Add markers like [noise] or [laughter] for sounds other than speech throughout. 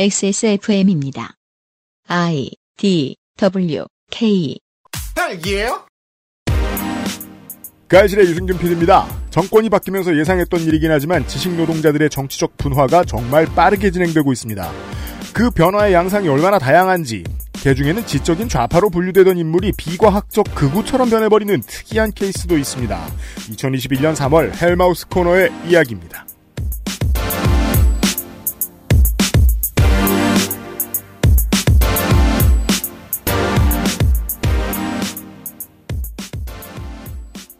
XSFM입니다. I D W K 딸기예요? 가이실의 유승균 PD입니다. 정권이 바뀌면서 예상했던 일이긴 하지만 지식 노동자들의 정치적 분화가 정말 빠르게 진행되고 있습니다. 그 변화의 양상이 얼마나 다양한지, 개 중에는 지적인 좌파로 분류되던 인물이 비과학적 극우처럼 변해버리는 특이한 케이스도 있습니다. 2021년 3월 헬마우스 코너의 이야기입니다.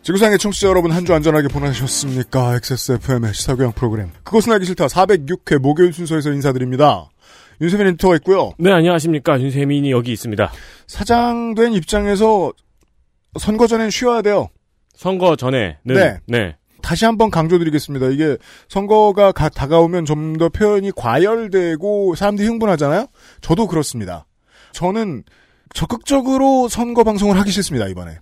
지구상의 청취자 여러분 한 주 안전하게 보내셨습니까? XSFM의 시사교양 프로그램. 그것은 알기 싫다 406회 목요일 순서에서 인사드립니다. 윤세민 에디터가 있고요. 네, 안녕하십니까. 윤세민이 여기 있습니다. 사장된 입장에서 선거 전엔 쉬어야 돼요. 선거 전에는. 네. 네. 다시 한번 강조드리겠습니다. 이게 선거가 가- 다가오면 좀 더 표현이 과열되고 사람들이 흥분하잖아요? 저도 그렇습니다. 저는 적극적으로 선거 방송을 하기 싫습니다, 이번에.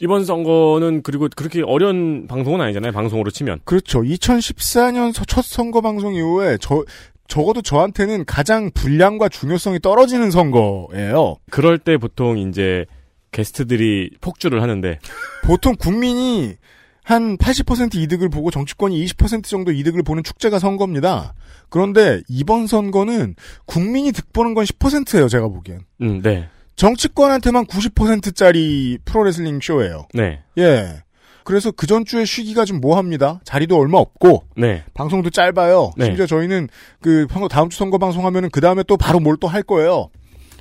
이번 선거는 그리고 그렇게 어려운 방송은 아니잖아요. 방송으로 치면. 그렇죠. 2014년 첫 선거 방송 이후에 저, 적어도 저한테는 가장 분량과 중요성이 떨어지는 선거예요. 그럴 때 보통 이제 게스트들이 폭주를 하는데 보통 국민이 한 80% 이득을 보고 정치권이 20% 정도 이득을 보는 축제가 선거입니다. 그런데 이번 선거는 국민이 득보는 건 10%예요, 제가 보기엔. 음, 네. 정치권한테만 90%짜리 프로레슬링 쇼예요. 네. 예. 그래서 그 전주에 쉬기가 좀 뭐합니다. 자리도 얼마 없고 네. 방송도 짧아요. 네. 심지어 저희는 그 다음 주 선거 방송하면은 그 다음에 또 바로 뭘 또 할 거예요.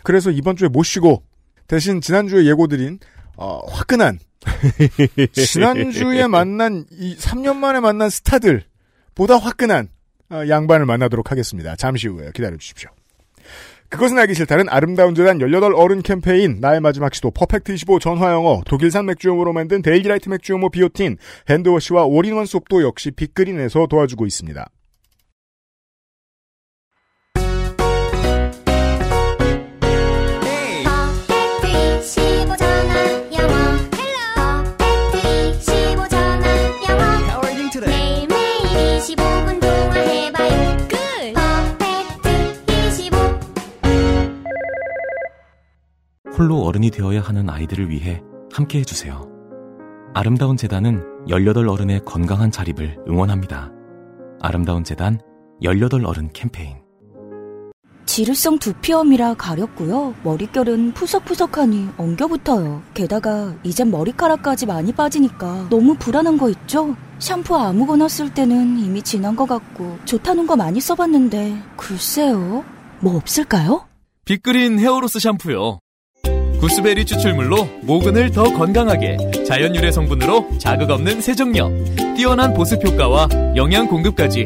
그래서 이번 주에 못 쉬고 대신 지난주에 예고드린 어, 화끈한 [laughs] 지난주에 만난 이 3년 만에 만난 스타들 보다 화끈한 어, 양반을 만나도록 하겠습니다. 잠시 후에 기다려 주십시오. 그것은 알기 싫다는 아름다운 재단 18 어른 캠페인 나의 마지막 시도 퍼펙트 25 전화영어 독일산 맥주효모로 만든 데일리라이트 맥주효모 비오틴 핸드워시와 올인원 수업도 역시 빅그린에서 도와주고 있습니다. 홀로 어른이 되어야 하는 아이들을 위해 함께 해주세요. 아름다운 재단은 18 어른의 건강한 자립을 응원합니다. 아름다운 재단 18 어른 캠페인. 지루성 두피염이라 가렵고요. 머릿결은 푸석푸석하니 엉겨붙어요. 게다가 이젠 머리카락까지 많이 빠지니까 너무 불안한 거 있죠? 샴푸 아무거나 쓸 때는 이미 지난 것 같고 좋다는 거 많이 써봤는데 글쎄요. 뭐 없을까요? 빅그린 헤어로스 샴푸요. 구스베리 추출물로 모근을 더 건강하게 자연 유래 성분으로 자극 없는 세정력, 뛰어난 보습 효과와 영양 공급까지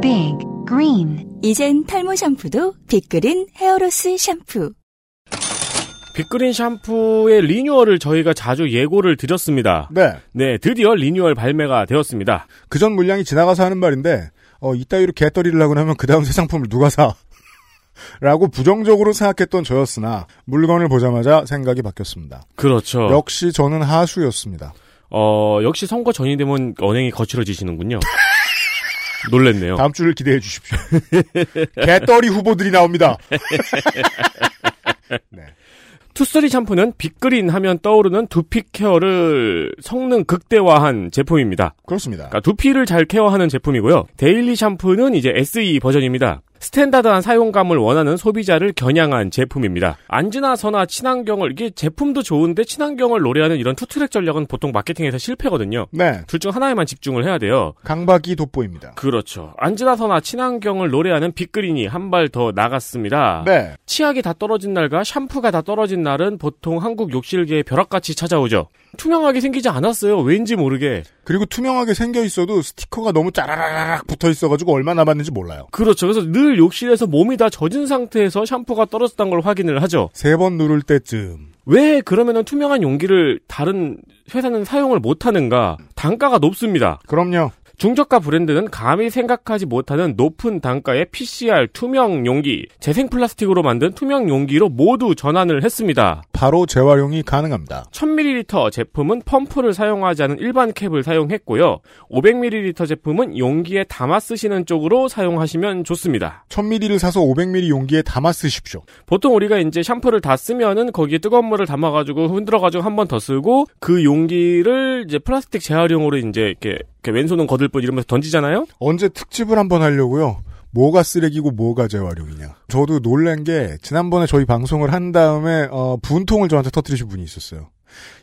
Big Green 이젠 탈모 샴푸도 빅그린 헤어로스 샴푸. 빅그린 샴푸의 리뉴얼을 저희가 자주 예고를 드렸습니다. 네. 네, 드디어 리뉴얼 발매가 되었습니다. 그전 물량이 지나가서 하는 말인데 어, 이따위로 개떨이를 하고 나면 그 다음 새 상품을 누가 사? 라고 부정적으로 생각했던 저였으나 물건을 보자마자 생각이 바뀌었습니다. 그렇죠. 역시 저는 하수였습니다. 어, 역시 선거 전이 되면 언행이 거칠어지시는군요. [laughs] 놀랬네요. 다음 주를 기대해 주십시오. [laughs] 개떨이 후보들이 나옵니다. [laughs] 네. 투쓰리 샴푸는 빅그린 하면 떠오르는 두피 케어를 성능 극대화한 제품입니다. 그렇습니다. 그러니까 두피를 잘 케어하는 제품이고요. 데일리 샴푸는 이제 SE 버전입니다. standard한 사용감을 원하는 소비자를 겨냥한 제품입니다. 앉으나 서나 친환경을 이게 제품도 좋은데 친환경을 노래하는 이런 투트랙 전략은 보통 마케팅에서 실패거든요. 네. 둘 중 하나에만 집중을 해야 돼요. 강박이 돋보입니다. 그렇죠. 안지나서나 친환경을 노래하는 빅그린이 한 발 더 나갔습니다. 네. 치약이 다 떨어진 날과 샴푸가 다 떨어진 날은 보통 한국 욕실계의 벼락같이 찾아오죠. 투명하게 생기지 않았어요. 왠지 모르게. 그리고 투명하게 생겨 있어도 스티커가 너무 짜라라락 붙어 있어가지고 얼마 남았는지 몰라요. 그렇죠. 그래서 늘 욕실에서 몸이 다 젖은 상태에서 샴푸가 떨어졌다는 걸 확인을 하죠. 세 번 누를 때쯤. 왜 그러면은 투명한 용기를 다른 회사는 사용을 못 하는가? 단가가 높습니다. 그럼요. 중저가 브랜드는 감히 생각하지 못하는 높은 단가의 PCR 투명 용기, 재생 플라스틱으로 만든 투명 용기로 모두 전환을 했습니다. 바로 재활용이 가능합니다. 1000ml 제품은 펌프를 사용하지 않은 일반 캡을 사용했고요. 500ml 제품은 용기에 담아 쓰시는 쪽으로 사용하시면 좋습니다. 1000ml를 사서 500ml 용기에 담아 쓰십시오. 보통 우리가 이제 샴푸를 다 쓰면은 거기에 뜨거운 물을 담아가지고 흔들어가지고 한 번 더 쓰고 그 용기를 이제 플라스틱 재활용으로 이제 이렇게, 이렇게 왼손은 거들 뿐 이러면서 던지잖아요? 언제 특집을 한번 하려고요. 뭐가 쓰레기고 뭐가 재활용이냐. 저도 놀란 게 지난번에 저희 방송을 한 다음에 어, 분통을 저한테 터뜨리신 분이 있었어요.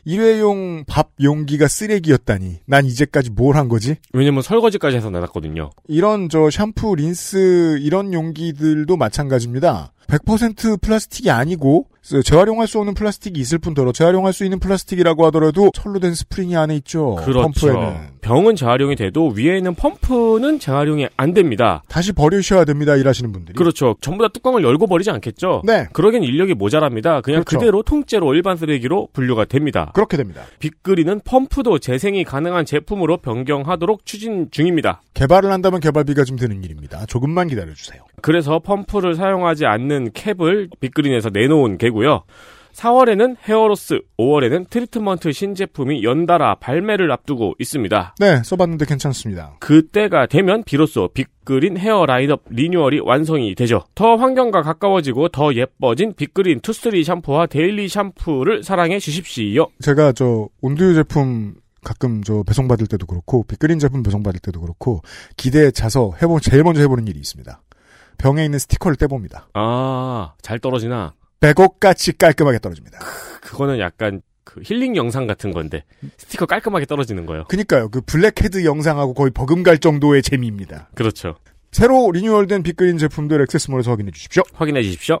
일회용 밥 용기가 쓰레기였다니. 난 이제까지 뭘 한 거지? 왜냐면 설거지까지 해서 나갔거든요. 이런 저 샴푸, 린스 이런 용기들도 마찬가지입니다. 100% 플라스틱이 아니고 재활용할 수 없는 플라스틱이 있을 뿐더러 재활용할 수 있는 플라스틱이라고 하더라도 철로 된 스프링이 안에 있죠. 그렇죠. 펌프에는. 병은 재활용이 돼도 위에 있는 펌프는 재활용이 안 됩니다. 다시 버리셔야 됩니다. 일하시는 분들이. 그렇죠. 전부 다 뚜껑을 열고 버리지 않겠죠? 네. 그러긴 인력이 모자랍니다. 그냥 그렇죠. 그대로 통째로 일반 쓰레기로 분류가 됩니다. 그렇게 됩니다. 빅그린은 펌프도 재생이 가능한 제품으로 변경하도록 추진 중입니다. 개발을 한다면 개발비가 좀 드는 일입니다. 조금만 기다려주세요. 그래서 펌프를 사용하지 않는 캡을 빅그린에서 내놓은 거고요. 4월에는 헤어로스, 5월에는 트리트먼트 신제품이 연달아 발매를 앞두고 있습니다. 네, 써봤는데 괜찮습니다. 그때가 되면 비로소 빅그린 헤어 라인업 리뉴얼이 완성이 되죠. 더 환경과 가까워지고 더 예뻐진 빅그린 투쓰리 샴푸와 데일리 샴푸를 사랑해 주십시오. 제가 저 온두유 제품 가끔 저 배송받을 때도 그렇고 빅그린 제품 배송받을 때도 그렇고 기대에 차서 해본 제일 먼저 해보는 일이 있습니다. 병에 있는 스티커를 떼봅니다. 아, 잘 떨어지나? 백옥같이 깔끔하게 떨어집니다. 그거는 약간 그 힐링 영상 같은 건데 스티커 깔끔하게 떨어지는 거요. 그니까요. 그 블랙헤드 영상하고 거의 버금갈 정도의 재미입니다. 그렇죠. 새로 리뉴얼된 빅그린 제품들 액세스몰에서 확인해 주십시오. 확인해 주십시오.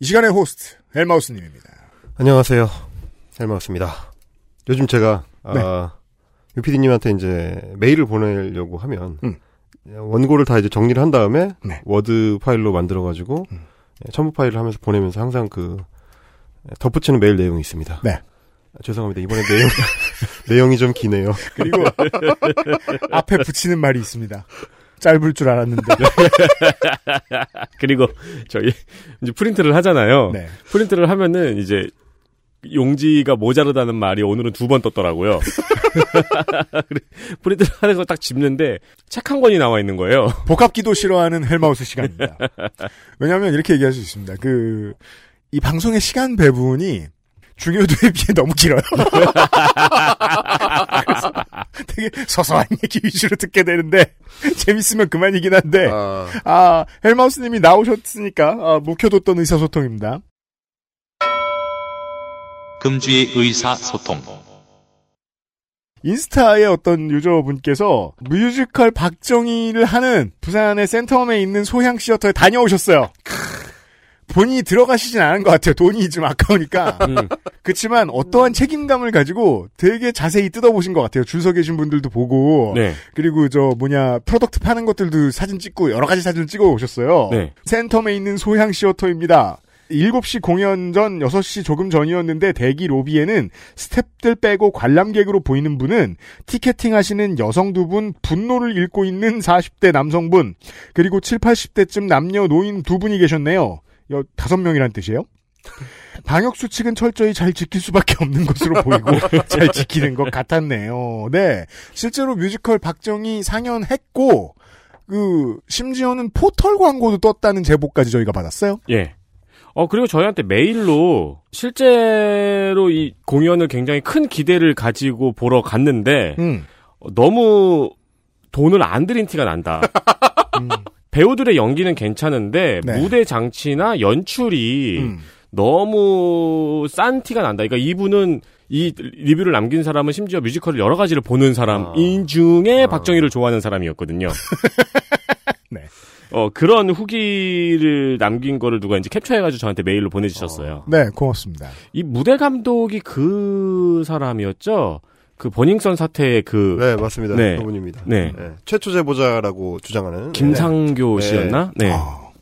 이 시간의 호스트 헬마우스님입니다. 안녕하세요 헬마우스입니다 요즘 제가 네. 아, 유피디님한테 이제 메일을 보내려고 하면 음. 원고를 다 이제 정리를 한 다음에 네. 워드 파일로 만들어가지고 음. 예, 첨부 파일을 하면서 보내면서 항상 그 덧붙이는 메일 내용이 있습니다. 네. 아, 죄송합니다. 이번에 내용 [laughs] 내용이 좀 기네요. 그리고 [laughs] 앞에 붙이는 말이 있습니다. 짧을 줄 알았는데. [laughs] 그리고 저희 이제 프린트를 하잖아요. 네. 프린트를 하면은 이제 용지가 모자르다는 말이 오늘은 두 번 떴더라고요. [laughs] 프린트를 하는 거 딱 집는데 책 한 권이 나와 있는 거예요. [laughs] 복합기도 싫어하는 헬마우스 시간입니다. 왜냐하면 이렇게 얘기할 수 있습니다. 그, 이 방송의 시간 배분이 중요도에 비해 너무 길어요. 그래서 [laughs] 되게 소소한 [laughs] 얘기 위주로 듣게 되는데, [laughs] 재밌으면 그만이긴 한데, 아, 헬마우스님이 나오셨으니까, 아, 묵혀뒀던 의사소통입니다. 금주의 의사소통. 인스타의 어떤 유저분께서 뮤지컬 박정희를 하는 부산의 센텀에 있는 소향 시어터에 다녀오셨어요. 본인이 들어가시진 않은 것 같아요. 돈이 좀 아까우니까. [laughs] 음, 그렇지만 어떠한 책임감을 가지고 되게 자세히 뜯어보신 것 같아요. 줄 서 계신 분들도 보고. 네. 그리고 저 뭐냐 product 파는 것들도 사진 찍고 여러 가지 사진을 찍어 오셨어요. 네. 센텀에 있는 소향 시어터입니다. 7시 공연 전 6시 조금 전이었는데 대기 로비에는 스탭들 빼고 관람객으로 보이는 분은 티켓팅 하시는 여성 두 분, 분노를 읽고 있는 40대 남성분, 그리고 7, 80대쯤 남녀 노인 두 분이 계셨네요. 여, 다섯 명이란 뜻이에요? 방역 수칙은 철저히 잘 지킬 수밖에 없는 것으로 보이고 [laughs] 잘 지키는 것 같았네요. 네, 실제로 뮤지컬 박정희 상연했고 그 심지어는 포털 광고도 떴다는 제보까지 저희가 받았어요. 예. 어, 그리고 저희한테 메일로 실제로 이 공연을 굉장히 큰 기대를 가지고 보러 갔는데 음, 어, 너무 돈을 안 들인 티가 난다. [laughs] 음, 배우들의 연기는 괜찮은데 네. 무대 장치나 연출이 음. 너무 싼 티가 난다. 그러니까 이분은 이 리뷰를 남긴 사람은 심지어 뮤지컬을 여러 가지를 보는 사람인 중에 박정희를 좋아하는 사람이었거든요. [laughs] 네. 어, 그런 후기를 남긴 거를 누가 이제 캡처해가지고 저한테 메일로 보내주셨어요. 네, 고맙습니다. 이 무대 감독이 그 사람이었죠? 그 버닝썬 사태의 그. 네, 맞습니다. 네. 그분입니다. 네. 네. 최초 제보자라고 주장하는 김상교 네. 씨였나? 네.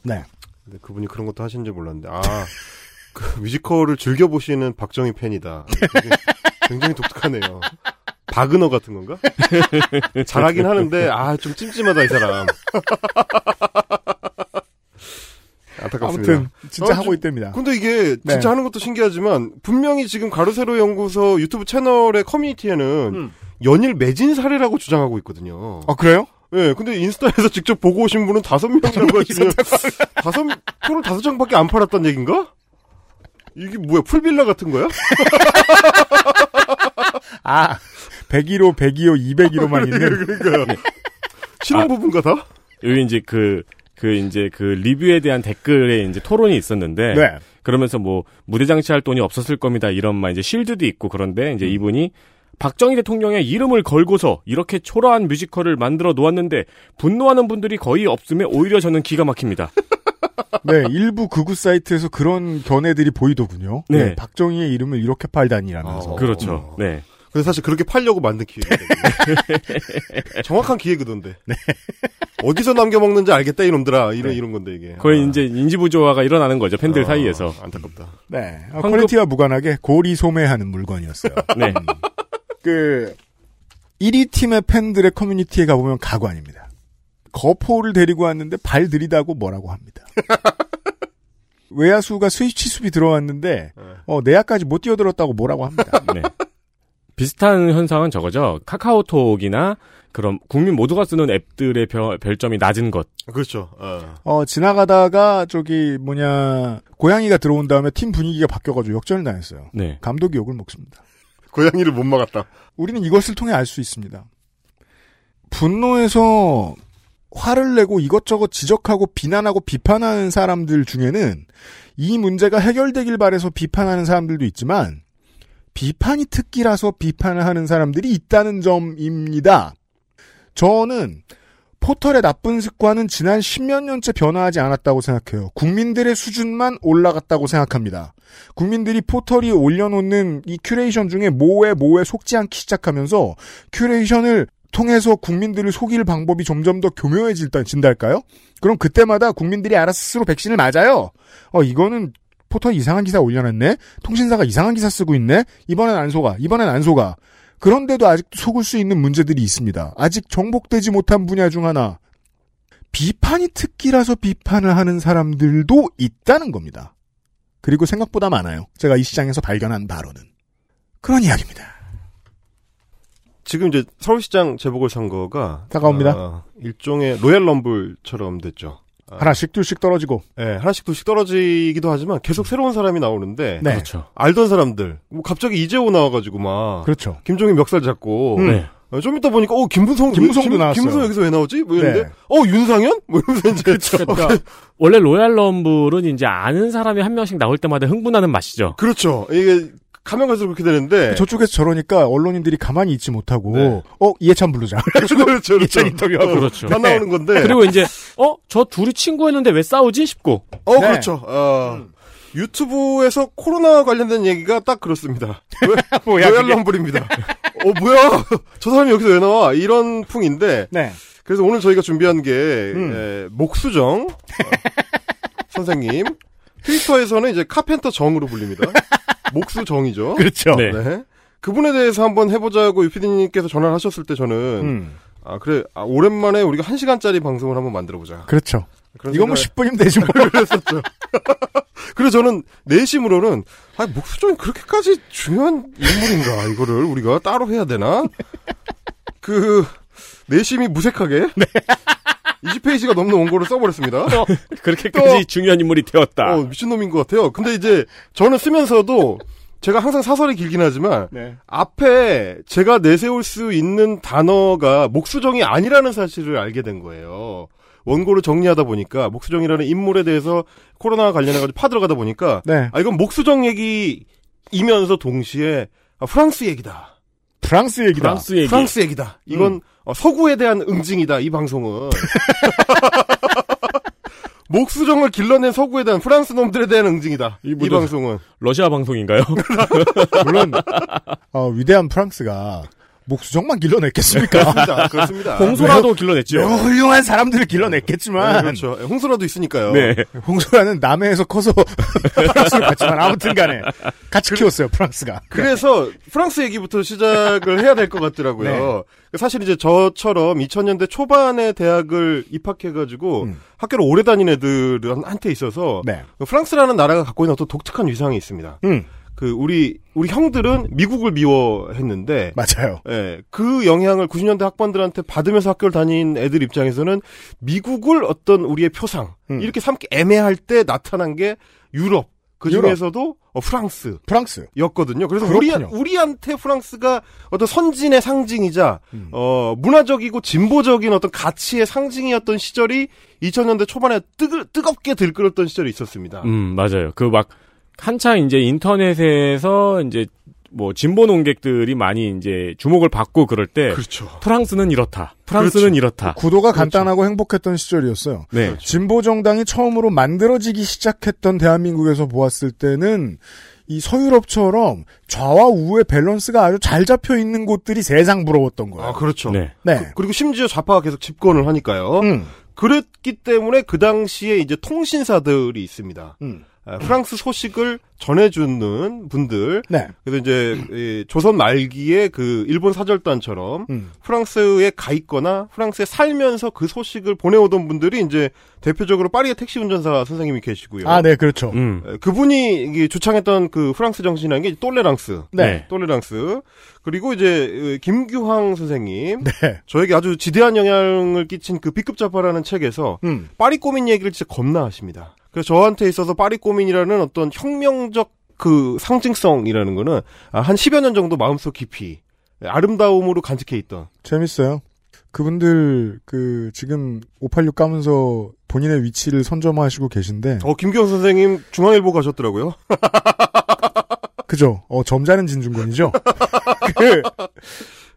네. 근데 그분이 그런 것도 하시는지 몰랐는데 아, 그 뮤지컬을 즐겨 보시는 박정희 팬이다. 굉장히, 굉장히 독특하네요. 바그너 같은 건가? 잘하긴 하는데 아 좀 찜찜하다 이 사람. 안타깝습니다. 아무튼 진짜 어, 하고 좀- 있답니다. 근데 이게 진짜 네. 하는 것도 신기하지만 분명히 지금 가로세로 연구소 유튜브 채널의 커뮤니티에는 연일 매진 사례라고 주장하고 있거든요. 아 그래요? 예, 근데 인스타에서 [laughs] 직접 보고 오신 분은 다섯 명이라고 [laughs] 하시면 다섯 표를 다섯 장밖에 안 팔았단 얘긴가? 이게 뭐야 풀빌라 같은 거야? [laughs] 아 101호, 102호, 201호만 있는. 그러니까 신혼부부인가 다? 여기 이제 그, 그 이제 그 리뷰에 대한 댓글에 이제 토론이 있었는데. 네. 그러면서 뭐 무대 장치할 돈이 없었을 겁니다. 이런 막 이제 실드도 있고 그런데 이제 이분이 박정희 대통령의 이름을 걸고서 이렇게 초라한 뮤지컬을 만들어 놓았는데 분노하는 분들이 거의 없음에 오히려 저는 기가 막힙니다. [laughs] 네, 일부 극우 사이트에서 그런 견해들이 보이더군요. 네. 네, 박정희의 이름을 이렇게 팔다니라면서. 어. 그렇죠. 네. 근데 사실 그렇게 팔려고 만든 기획이거든요. [laughs] 정확한 기획이던데. 어디서 남겨먹는지 알겠다 이놈들아. 이런 이런 건데 이게. 거의 아. 이제 인지부조화가 일어나는 거죠. 팬들 아, 사이에서. 안타깝다. 네. 어, 황급- 퀄리티와 무관하게 고리 소매하는 물건이었어요. [laughs] 네. 그 1위 팀의 팬들의 커뮤니티에 가보면 가관입니다. 거포를 데리고 왔는데 발 들이다고 뭐라고 합니다. [laughs] 외야수가 스위치 수비 들어왔는데 어, 내야까지 못 뛰어들었다고 뭐라고 합니다. 네. 비슷한 현상은 저거죠. 카카오톡이나 그런 국민 모두가 쓰는 앱들의 별, 별점이 낮은 것. 그렇죠. 어. 어, 지나가다가 저기 뭐냐 고양이가 들어온 다음에 팀 분위기가 바뀌어가지고 역전을 당했어요. 네. 감독이 욕을 먹습니다. 고양이를 못 막았다. 우리는 이것을 통해 알 수 있습니다. 분노해서 화를 내고 이것저것 지적하고 비난하고 비판하는 사람들 중에는 이 문제가 해결되길 바래서 비판하는 사람들도 있지만 비판이 특기라서 비판을 하는 사람들이 있다는 점입니다. 저는 포털의 나쁜 습관은 지난 십몇 년째 변화하지 않았다고 생각해요. 국민들의 수준만 올라갔다고 생각합니다. 국민들이 포털이 올려놓는 이 큐레이션 중에 뭐에 뭐에 속지 않기 시작하면서 큐레이션을 통해서 국민들을 속일 방법이 점점 더 교묘해진달까요? 그럼 그때마다 국민들이 알아서 스스로 백신을 맞아요. 어, 이거는 포털 이상한 기사 올려놨네? 통신사가 이상한 기사 쓰고 있네? 이번엔 안 속아. 이번엔 안 속아. 그런데도 아직도 속을 수 있는 문제들이 있습니다. 아직 정복되지 못한 분야 중 하나. 비판이 특기라서 비판을 하는 사람들도 있다는 겁니다. 그리고 생각보다 많아요. 제가 이 시장에서 발견한 바로는. 그런 이야기입니다. 지금 이제 서울시장 재보궐선거가 다가옵니다. 어, 일종의 로얄 럼블처럼 됐죠. 아, 하나씩 둘씩 떨어지고. 네, 하나씩 둘씩 떨어지기도 하지만 계속 새로운 사람이 나오는데 네. 그렇죠. 알던 사람들 뭐 갑자기 이재호 나와가지고 막 그렇죠. 김종인 멱살 잡고 음. 네. 어, 좀 이따 보니까 어 김무성 김무성도 김, 나왔어요. 김무성 여기서 왜 나오지? 뭐 이랬는데 네. 어 윤상현? 뭐 이러면서 이제 [laughs] 그러니까 원래 로얄 럼블은 이제 아는 사람이 한 명씩 나올 때마다 흥분하는 맛이죠. 그렇죠. 이게 가면 갈수록 그렇게 되는데 저쪽에서 저러니까 언론인들이 가만히 있지 못하고 네. 어 이해찬 부르자. [laughs] 그렇죠, 그렇죠. 이해찬 인터뷰하고. 그렇죠. 다 나오는 건데. 그리고 이제 어 저 둘이 친구였는데 왜 싸우지 싶고 어 네. 그렇죠. 어, 유튜브에서 코로나 관련된 얘기가 딱 그렇습니다. [laughs] 뭐야, 로얄 그게? 럼블입니다. 어 뭐야? [laughs] 저 사람이 여기서 왜 나와? 이런 풍인데 네. 그래서 오늘 저희가 준비한 게 음. 에, 목수정 어, 선생님 트위터에서는 이제 카펜터 정으로 불립니다. 목수정이죠. [laughs] 그렇죠. 네. 네. 그분에 대해서 한번 해보자고 유피디님께서 전화를 하셨을 때 저는 음. 아 그래 아, 오랜만에 우리가 한 시간짜리 방송을 한번 만들어보자. 그렇죠. 이거 뭐 생각을 10분이면 되지 뭐. [laughs] 그랬었죠. 그래서 저는 내심으로는 아 목수정이 그렇게까지 중요한 인물인가 이거를 우리가 따로 해야 되나? 그 내심이 무색하게 20페이지가 넘는 원고를 써버렸습니다. 그렇게까지 중요한 인물이 되었다. 어, 미친놈인 것 같아요. 근데 이제 저는 쓰면서도 제가 항상 사설이 길긴 하지만 네. 앞에 제가 내세울 수 있는 단어가 목수정이 아니라는 사실을 알게 된 거예요. 원고를 정리하다 보니까 목수정이라는 인물에 대해서 코로나와 관련해가지고 파들어가다 보니까 네. 아 이건 목수정 얘기이면서 동시에 아, 프랑스 얘기다. 프랑스 얘기다. 프랑스 얘기. 프랑스 얘기다. 이건 어, 서구에 대한 응징이다. 이 방송은. [laughs] 목수정을 길러낸 서구에 대한 프랑스 놈들에 대한 응징이다. 이 이? 방송은. 러시아 방송인가요? [laughs] 물론 어, 위대한 프랑스가 목수정만 길러냈겠습니까? 그렇습니다. 그렇습니다. [laughs] 홍소라도 길러냈죠. 훌륭한 사람들을 네, 길러냈겠지만 그렇죠. 홍소라도 있으니까요. 네. 홍소라는 남해에서 커서 [laughs] 프랑스를 갔지만 아무튼 간에 같이 키웠어요 프랑스가. 그래서 프랑스 얘기부터 시작을 해야 될 것 같더라고요. 네. 사실 이제 저처럼 2000년대 초반에 대학을 입학해가지고 음. 학교를 오래 다닌 애들한테 있어서 네. 프랑스라는 나라가 갖고 있는 어떤 독특한 위상이 있습니다. 음 그 우리 우리 형들은 미국을 미워했는데 맞아요. 예, 그 영향을 90년대 학번들한테 받으면서 학교를 다닌 애들 입장에서는 미국을 어떤 우리의 표상 음. 이렇게 삼기 애매할 때 나타난 게 유럽 그 중에서도 어, 프랑스 프랑스. 였거든요. 그래서 우리, 그렇군요. 우리한테 프랑스가 어떤 선진의 상징이자, 음. 어, 문화적이고 진보적인 어떤 가치의 상징이었던 시절이 2000년대 초반에 뜨, 뜨겁게 들끓었던 시절이 있었습니다. 음, 맞아요. 그막 한창 이제 인터넷에서 이제 뭐 진보 농객들이 많이 이제 주목을 받고 그럴 때 그렇죠. 프랑스는 이렇다. 프랑스는 그렇죠. 이렇다. 구도가 간단하고 행복했던 시절이었어요. 네. 진보 정당이 처음으로 만들어지기 시작했던 대한민국에서 보았을 때는 이 서유럽처럼 좌와 우의 밸런스가 아주 잘 잡혀 있는 곳들이 세상 부러웠던 거예요. 아, 그렇죠. 네. 네. 그, 리고 심지어 좌파가 계속 집권을 하니까요. 음. 그랬기 때문에 그 당시에 이제 통신사들이 있습니다. 음. 아, 프랑스 소식을 전해주는 분들. 네. 그래서 이제 이 조선 말기에 그 일본 사절단처럼 음. 프랑스에 가 있거나 프랑스에 살면서 그 소식을 보내오던 분들이 이제 대표적으로 파리의 택시 운전사 선생님이 계시고요. 아, 네, 그렇죠. 음. 에, 그분이 주창했던 그 프랑스 정신이라는 게 똘레랑스. 네. 똘레랑스. 그리고 이제 에, 김규황 선생님. 네. 저에게 아주 지대한 영향을 끼친 그 B급 자파라는 책에서 음. 파리 꼬민 얘기를 진짜 겁나 하십니다. 그래서 저한테 있어서 파리 꼬민이라는 어떤 혁명적 그 상징성이라는 거는 아, 한 10여 년 정도 마음속 깊이 아름다움으로 간직해 있던 재밌어요. 그분들 그 지금 586 까면서 본인의 위치를 선점하시고 계신데 어 김규황 선생님 중앙일보 가셨더라고요. [laughs] 그죠? 어 점잖은 진중권이죠. [laughs] 그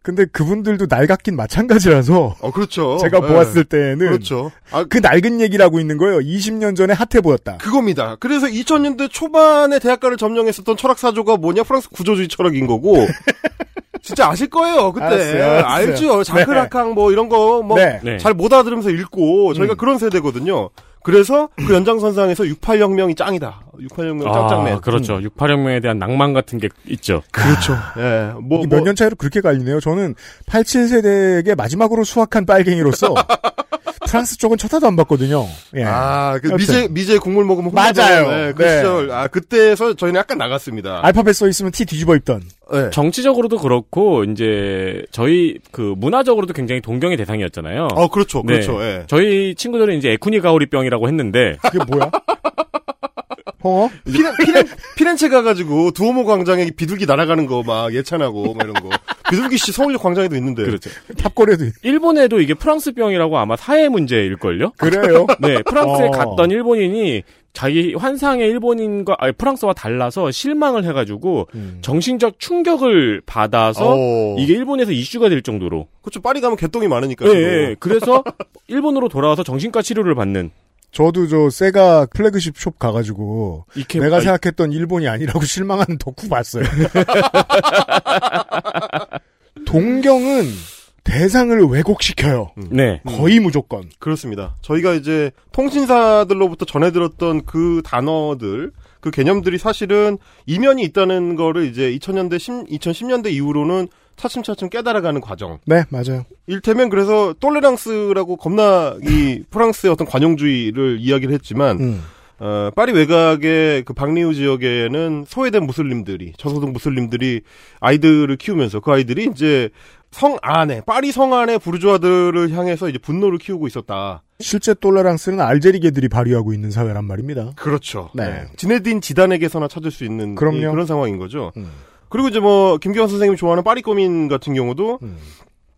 근데 그분들도 낡았긴 마찬가지라서 어 그렇죠. [laughs] 제가 예. 보았을 때는 그렇죠. 아 그 낡은 얘기를 하고 있는 거예요. 20년 전에 핫해 보였다. 그겁니다. 그래서 2000년대 초반에 대학가를 점령했었던 철학사조가 뭐냐? 프랑스 구조주의 철학인 거고. [laughs] 진짜 아실 거예요, 그때. 알았어요, 알았어요. 알죠. 자크라캉 뭐 이런 거뭐잘 네. 네. 못 알아들으면서 읽고 저희가 음. 그런 세대거든요. 그래서 그 연장선상에서 68혁명이 짱이다. 68혁명 짱짱맨. 아, 그렇죠. 68혁명에 대한 낭만 같은 게 있죠. 그렇죠. 예. 뭐, 몇뭐년 차이로 그렇게 갈리네요. 저는 87세대에게 마지막으로 수확한 빨갱이로서 [laughs] 프랑스 쪽은 쳐다도 안 봤거든요. 예. 아, 그. 미제 미제 국물 먹으면 맞아요. 네, 그 네. 시절. 아, 그때에서 저희는 약간 나갔습니다. 알파벳 써 있으면 티 뒤집어 입던. 네. 정치적으로도 그렇고 이제 저희 그 문화적으로도 굉장히 동경의 대상이었잖아요. 어, 그렇죠. 네. 그렇죠. 예. 저희 친구들은 이제 에쿠니 가오리병이라고 했는데 [laughs] 그게 뭐야? 어? 피렌, 피렌, 피렌체 가가지고 두오모 광장에 비둘기 날아가는 거 막 예찬하고 막 이런 거. 비둘기 씨 서울역 광장에도 있는데. 그렇죠. 있- 일본에도 이게 프랑스 병이라고 아마 사회 문제일걸요? 그래요? [laughs] 네, 프랑스에 어. 갔던 일본인이 자기 환상의 일본인과 아니, 프랑스와 달라서 실망을 해가지고 음. 정신적 충격을 받아서 어. 이게 일본에서 이슈가 될 정도로. 그렇죠. 파리 가면 개똥이 많으니까. 예, 예. 그래서 [laughs] 일본으로 돌아와서 정신과 치료를 받는 저도 저 세가 플래그십 숍 가가지고 이케 내가 생각했던 일본이 아니라고 [laughs] 실망한 덕후 봤어요. [laughs] 동경은 대상을 왜곡시켜요. 네. 거의 무조건. 그렇습니다. 저희가 이제 통신사들로부터 전해 들었던 그 단어들, 그 개념들이 사실은 이면이 있다는 거를 이제 2000년대, 2010년대 이후로는 차츰차츰 깨달아가는 과정. 네, 맞아요. 일테면 그래서 똘레랑스라고 겁나 이 프랑스의 어떤 관용주의를 이야기를 했지만 음. 어, 파리 외곽의 그 박리우 지역에는 소외된 무슬림들이 저소득 무슬림들이 아이들을 키우면서 그 아이들이 이제 성 안에 파리 성 안에 부르주아들을 향해서 이제 분노를 키우고 있었다. 실제 똘레랑스는 알제리계들이 발휘하고 있는 사회란 말입니다. 그렇죠. 네. 지네딘 지단에게서나 찾을 수 있는 그런 상황인 거죠. 음. 그리고 이제 뭐 김경환 선생님이 좋아하는 파리 꼬민 같은 경우도 음.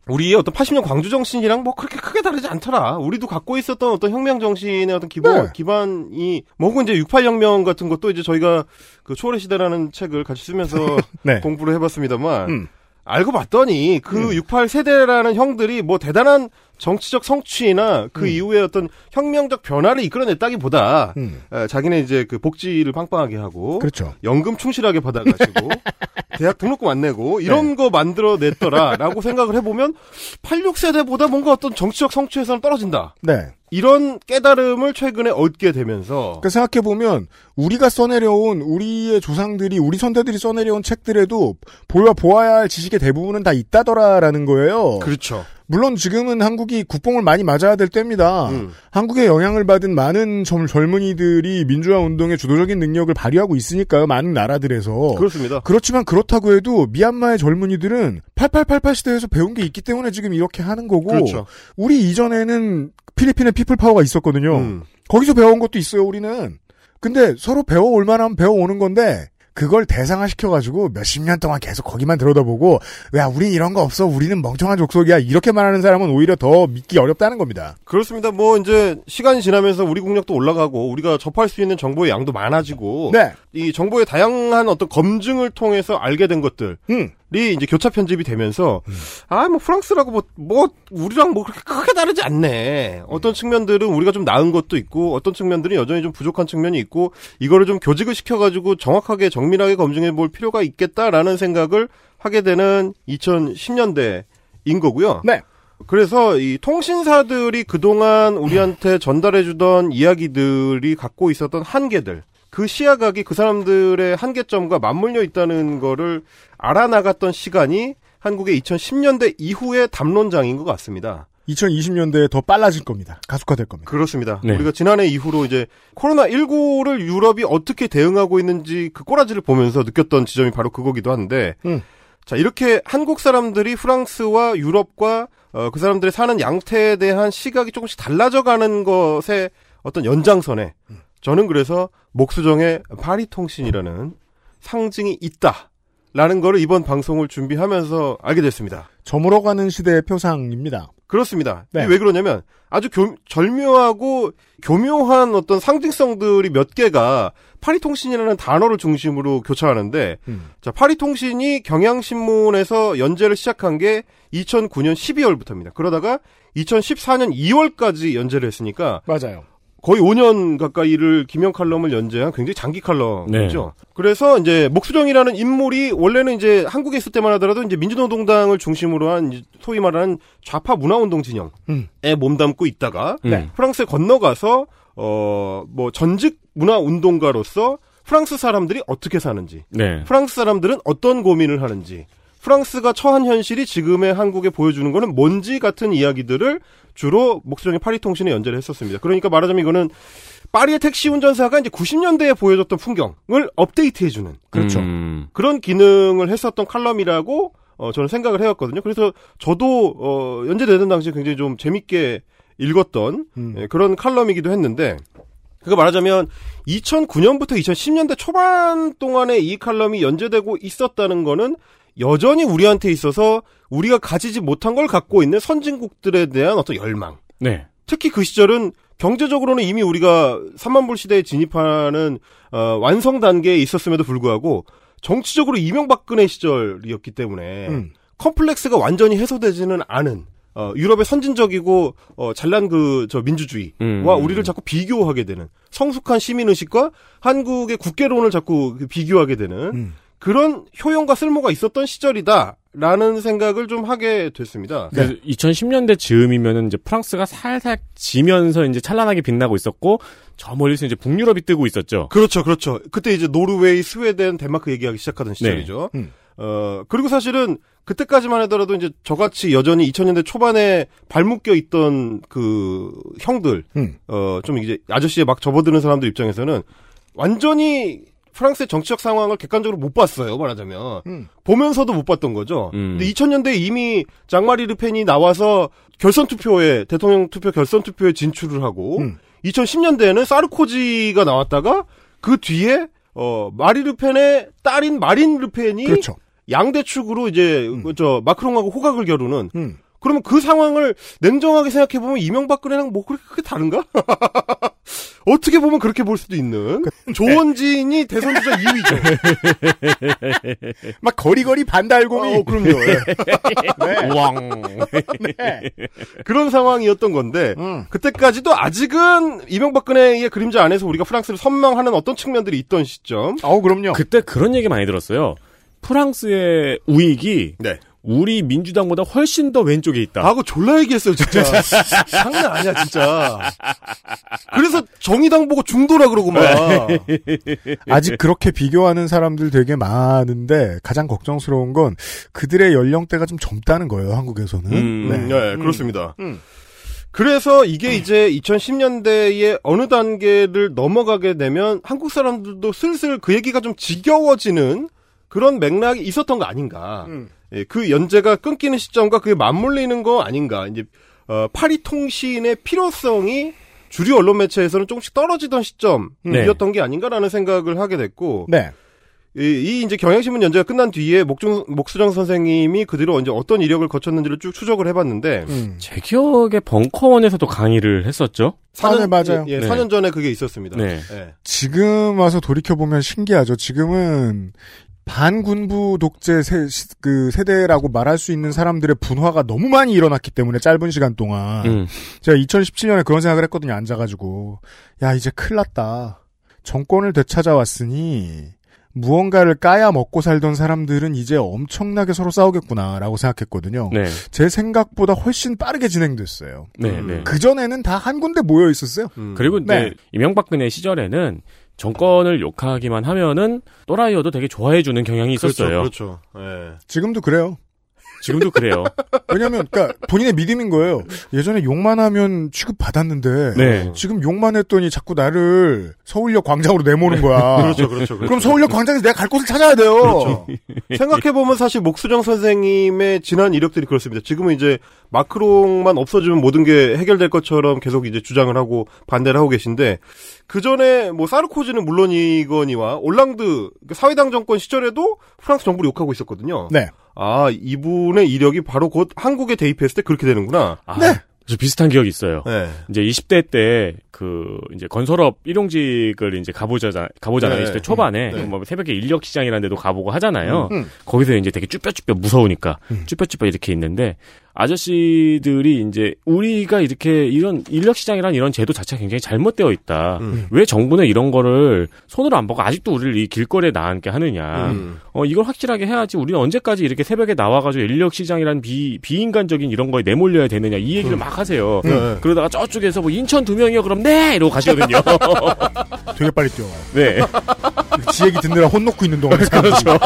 우리의 어떤 80년 광주 정신이랑 뭐 그렇게 크게 다르지 않더라. 우리도 갖고 있었던 어떤 혁명 정신의 어떤 기본 네. 기반이 뭐 혹은 이제 68혁명 같은 것도 이제 저희가 그 초월의 시대라는 책을 같이 쓰면서 [laughs] 네. 공부를 해봤습니다만 음. 알고 봤더니 그68 세대라는 형들이 뭐 대단한 정치적 성취나 그 음. 이후에 어떤 혁명적 변화를 이끌어냈다기보다 음. 에, 자기네 이제 그 복지를 빵빵하게 하고 그렇죠. 연금 충실하게 받아가지고 [laughs] 대학 등록금 안 내고 이런 거 만들어냈더라라고 [laughs] 생각을 해보면 86세대보다 뭔가 어떤 정치적 성취에서는 떨어진다. 네. 이런 깨달음을 최근에 얻게 되면서 그러니까 생각해 보면 우리가 써내려온 우리의 조상들이 우리 선대들이 써내려온 책들에도 보아 보아야 할 지식의 대부분은 다 있다더라라는 거예요. 그렇죠. 물론 지금은 한국이 국뽕을 많이 맞아야 될 때입니다. 음. 한국의 영향을 받은 많은 젊, 젊은이들이 민주화 운동의 주도적인 능력을 발휘하고 있으니까요. 많은 나라들에서. 그렇습니다. 그렇지만 그렇다고 해도 미얀마의 젊은이들은 8888 시대에서 배운 게 있기 때문에 지금 이렇게 하는 거고 그렇죠. 우리 이전에는 필리핀의 피플 파워가 있었거든요. 음. 거기서 배워온 것도 있어요, 우리는. 근데 서로 배워올 만하면 배워오는 건데, 그걸 대상화 시켜가지고 몇십 년 동안 계속 거기만 들여다보고, 야, 우린 이런 거 없어. 우리는 멍청한 족속이야. 이렇게 말하는 사람은 오히려 더 믿기 어렵다는 겁니다. 그렇습니다. 뭐 이제 시간이 지나면서 우리 국력도 올라가고 우리가 접할 수 있는 정보의 양도 많아지고 네. 이 정보의 다양한 어떤 검증을 통해서 알게 된 것들이 음. 이제 교차 편집이 되면서 아뭐 프랑스라고 뭐, 뭐 우리랑 뭐 그렇게 크게 다르지 않네. 어떤 측면들은 우리가 좀 나은 것도 있고 어떤 측면들은 여전히 좀 부족한 측면이 있고 이거를 좀 교직을 시켜가지고 정확하게 정밀하게 검증해 볼 필요가 있겠다라는 생각을 하게 되는 2010년대인 거고요. 네. 그래서 이 통신사들이 그동안 우리한테 전달해주던 이야기들이 갖고 있었던 한계들, 그 시야각이 그 사람들의 한계점과 맞물려 있다는 거를 알아나갔던 시간이 한국의 2010년대 이후의 담론장인 것 같습니다. 2020년대에 더 빨라질 겁니다. 가속화될 겁니다. 그렇습니다. 네. 우리가 지난해 이후로 이제 코로나19를 유럽이 어떻게 대응하고 있는지 그 꼬라지를 보면서 느꼈던 지점이 바로 그거기도 한데, 음. 자, 이렇게 한국 사람들이 프랑스와 유럽과 어, 그 사람들의 사는 양태에 대한 시각이 조금씩 달라져 가는 것의 어떤 연장선에 저는 그래서 목수정의 파리 통신이라는 상징이 있다. 라는 거를 이번 방송을 준비하면서 알게 됐습니다. 저물어가는 시대의 표상입니다. 그렇습니다. 네. 왜 그러냐면 아주 교- 절묘하고 교묘한 어떤 상징성들이 몇 개가 파리통신이라는 단어를 중심으로 교차하는데 음. 자 파리통신이 경향신문에서 연재를 시작한 게 2009년 12월부터입니다. 그러다가 2014년 2월까지 연재를 했으니까 맞아요. 거의 5년 가까이를 김영 칼럼을 연재한 굉장히 장기 칼럼이죠. 그래서 이제 목수정이라는 인물이 원래는 이제 한국에 있을 때만 하더라도 이제 민주노동당을 중심으로 한 소위 말하는 좌파 문화운동 진영에 음. 몸담고 있다가 네. 프랑스에 건너가서 어 뭐 전직 문화 운동가로서 프랑스 사람들이 어떻게 사는지 네. 프랑스 사람들은 어떤 고민을 하는지, 프랑스가 처한 현실이 지금의 한국에 보여주는 거는 뭔지 같은 이야기들을 주로 목수정의 파리통신에 연재를 했었습니다. 그러니까 말하자면 이거는 파리의 택시 운전사가 이제 90년대에 보여줬던 풍경을 업데이트해주는 그렇죠. 음. 그런 기능을 했었던 칼럼이라고 어, 저는 생각을 해왔거든요. 그래서 저도 어, 연재되던 당시에 굉장히 좀 재밌게 읽었던 음. 예, 그런 칼럼이기도 했는데 그거 말하자면 2009년부터 2010년대 초반 동안에 이 칼럼이 연재되고 있었다는 거는 여전히 우리한테 있어서 우리가 가지지 못한 걸 갖고 있는 선진국들에 대한 어떤 열망. 네. 특히 그 시절은 경제적으로는 이미 우리가 3만 불 시대에 진입하는 어, 완성 단계에 있었음에도 불구하고 정치적으로 이명박근혜 시절이었기 때문에 음. 컴플렉스가 완전히 해소되지는 않은 어, 유럽의 선진적이고 어, 잘난 그 저 민주주의와 음. 우리를 자꾸 비교하게 되는 성숙한 시민 의식과 한국의 국계론을 자꾸 그 비교하게 되는 음. 그런 효용과 쓸모가 있었던 시절이다라는 생각을 좀 하게 됐습니다. 그래서 2010년대 즈음이면은 이제 프랑스가 살살 지면서 이제 찬란하게 빛나고 있었고 저 멀리서 이제 북유럽이 뜨고 있었죠. 그렇죠, 그렇죠. 그때 이제 노르웨이, 스웨덴, 덴마크 얘기하기 시작하던 시절이죠. 네. 음. 어, 그리고 사실은 그때까지만 하더라도 이제 저같이 여전히 2000년대 초반에 발묶여 있던 그 형들, 음. 어, 좀 이제 아저씨에 막 접어드는 사람들 입장에서는 완전히 프랑스의 정치적 상황을 객관적으로 못 봤어요, 말하자면. 음. 보면서도 못 봤던 거죠. 음. 근데 2000년대에 이미 장마리 르펜이 나와서 결선 투표에, 대통령 투표 결선 투표에 진출을 하고, 음. 2010년대에는 사르코지가 나왔다가 그 뒤에 어 마리 르펜의 딸인 마린 르펜이 그렇죠. 양대 축으로 이제 그저 마크롱하고 호각을 겨루는 음. 그러면 그 상황을 냉정하게 생각해 보면 이명박근혜랑 뭐 그렇게 크게 다른가? [laughs] 어떻게 보면 그렇게 볼 수도 있는 조원진이 대선 주자 2위죠. [laughs] 막 거리거리 반달곰이. 어, 그럼요. 예. [laughs] 네. 왕. 네. 그런 상황이었던 건데 음. 그때까지도 아직은 이명박근혜의 그림자 안에서 우리가 프랑스를 선망하는 어떤 측면들이 있던 시점. 어, 그럼요. 그때 그런 얘기 많이 들었어요. 프랑스의 우익이 네. 우리 민주당보다 훨씬 더 왼쪽에 있다. 아, 그 졸라 얘기했어요, 진짜. [laughs] 장난 아니야, 진짜. 그래서 정의당 보고 중도라 그러고 막. 아직 그렇게 비교하는 사람들 되게 많은데 가장 걱정스러운 건 그들의 연령대가 좀 젊다는 거예요, 한국에서는. 음, 네, 네. 그렇습니다. 음. 그래서 이게 이제 2010년대에 어느 단계를 넘어가게 되면 한국 사람들도 슬슬 그 얘기가 좀 지겨워지는 그런 맥락이 있었던 거 아닌가. 음. 예, 그 연재가 끊기는 시점과 그게 맞물리는 거 아닌가. 이제 어, 파리 통신의 필요성이 주류 언론 매체에서는 조금씩 떨어지던 시점이었던 게 아닌가라는 생각을 하게 됐고 네. 이, 이 이제 경향신문 연재가 끝난 뒤에 목중, 목수정 선생님이 그 뒤로 이제 어떤 이력을 거쳤는지를 쭉 추적을 해봤는데 음. 제 기억에 벙커원에서도 강의를 했었죠. 아, 네, 맞아요. 예, 네. 4년 전에 그게 있었습니다. 네. 예. 지금 와서 돌이켜 보면 신기하죠. 지금은 반군부 독재 세, 시- 그 세대라고 말할 수 있는 사람들의 분화가 너무 많이 일어났기 때문에 짧은 시간 동안 음. 제가 2017년에 그런 생각을 했거든요. 앉아가지고 야 이제 큰일 났다. 정권을 되찾아왔으니 무언가를 까야 먹고 살던 사람들은 이제 엄청나게 서로 싸우겠구나라고 생각했거든요. 네. 제 생각보다 훨씬 빠르게 진행됐어요. 네, 음. 네. 그 전에는 다 한 군데 모여 있었어요. 음. 그리고 이제 네. 이명박근혜 시절에는 정권을 욕하기만 하면은 또라이어도 되게 좋아해주는 경향이 있었어요. 그렇죠. 그렇죠. 예. 지금도 그래요. 지금도 그래요. [laughs] 왜냐면, 그니까, 본인의 믿음인 거예요. 예전에 욕만 하면 취급 받았는데, 네. 지금 욕만 했더니 자꾸 나를 서울역 광장으로 내모는 거야. [laughs] 그렇죠, 그렇죠, 그렇죠. 그럼 서울역 광장에서 내가 갈 곳을 찾아야 돼요. [laughs] 생각해보면 사실 목수정 선생님의 지난 이력들이 그렇습니다. 지금은 이제 마크롱만 없어지면 모든 게 해결될 것처럼 계속 이제 주장을 하고 반대를 하고 계신데 그 전에 뭐 사르코지는 물론이거니와 올랑드 그 사회당 정권 시절에도 프랑스 정부를 욕하고 있었거든요. 네. 아 이분의 이력이 바로 곧 한국에 대입했을 때 그렇게 되는구나. 아, 저 비슷한 기억이 있어요. 네. 이제 20대 때 그 이제 건설업 일용직을 이제 가보자 가보잖아요. 네. 20대 초반에 네. 뭐 새벽에 인력 시장이라는 데도 가보고 하잖아요. 음. 거기서 이제 되게 쭈뼛쭈뼛 무서우니까 쭈뼛쭈뼛 이렇게 있는데 아저씨들이 이제 우리가 이렇게 이런 인력 시장이란 이런 제도 자체가 굉장히 잘못되어 있다. 음. 왜 정부는 이런 거를 손으로 안 보고 아직도 우리를 이 길거리에 나앉게 하느냐. 음. 어, 이걸 확실하게 해야지 우리는 언제까지 이렇게 새벽에 나와 가지고 인력 시장이란 비, 비인간적인 이런 거에 내몰려야 되느냐. 이 얘기를 막 하세요. 네. 그러다가 저쪽에서 뭐 인천 두 명이요? 그럼 네! 이러고 가시거든요. [laughs] 되게 빨리 뛰어와요. 네. [laughs] 지 얘기 듣느라 혼 놓고 있는 동안에. 그렇죠. [laughs]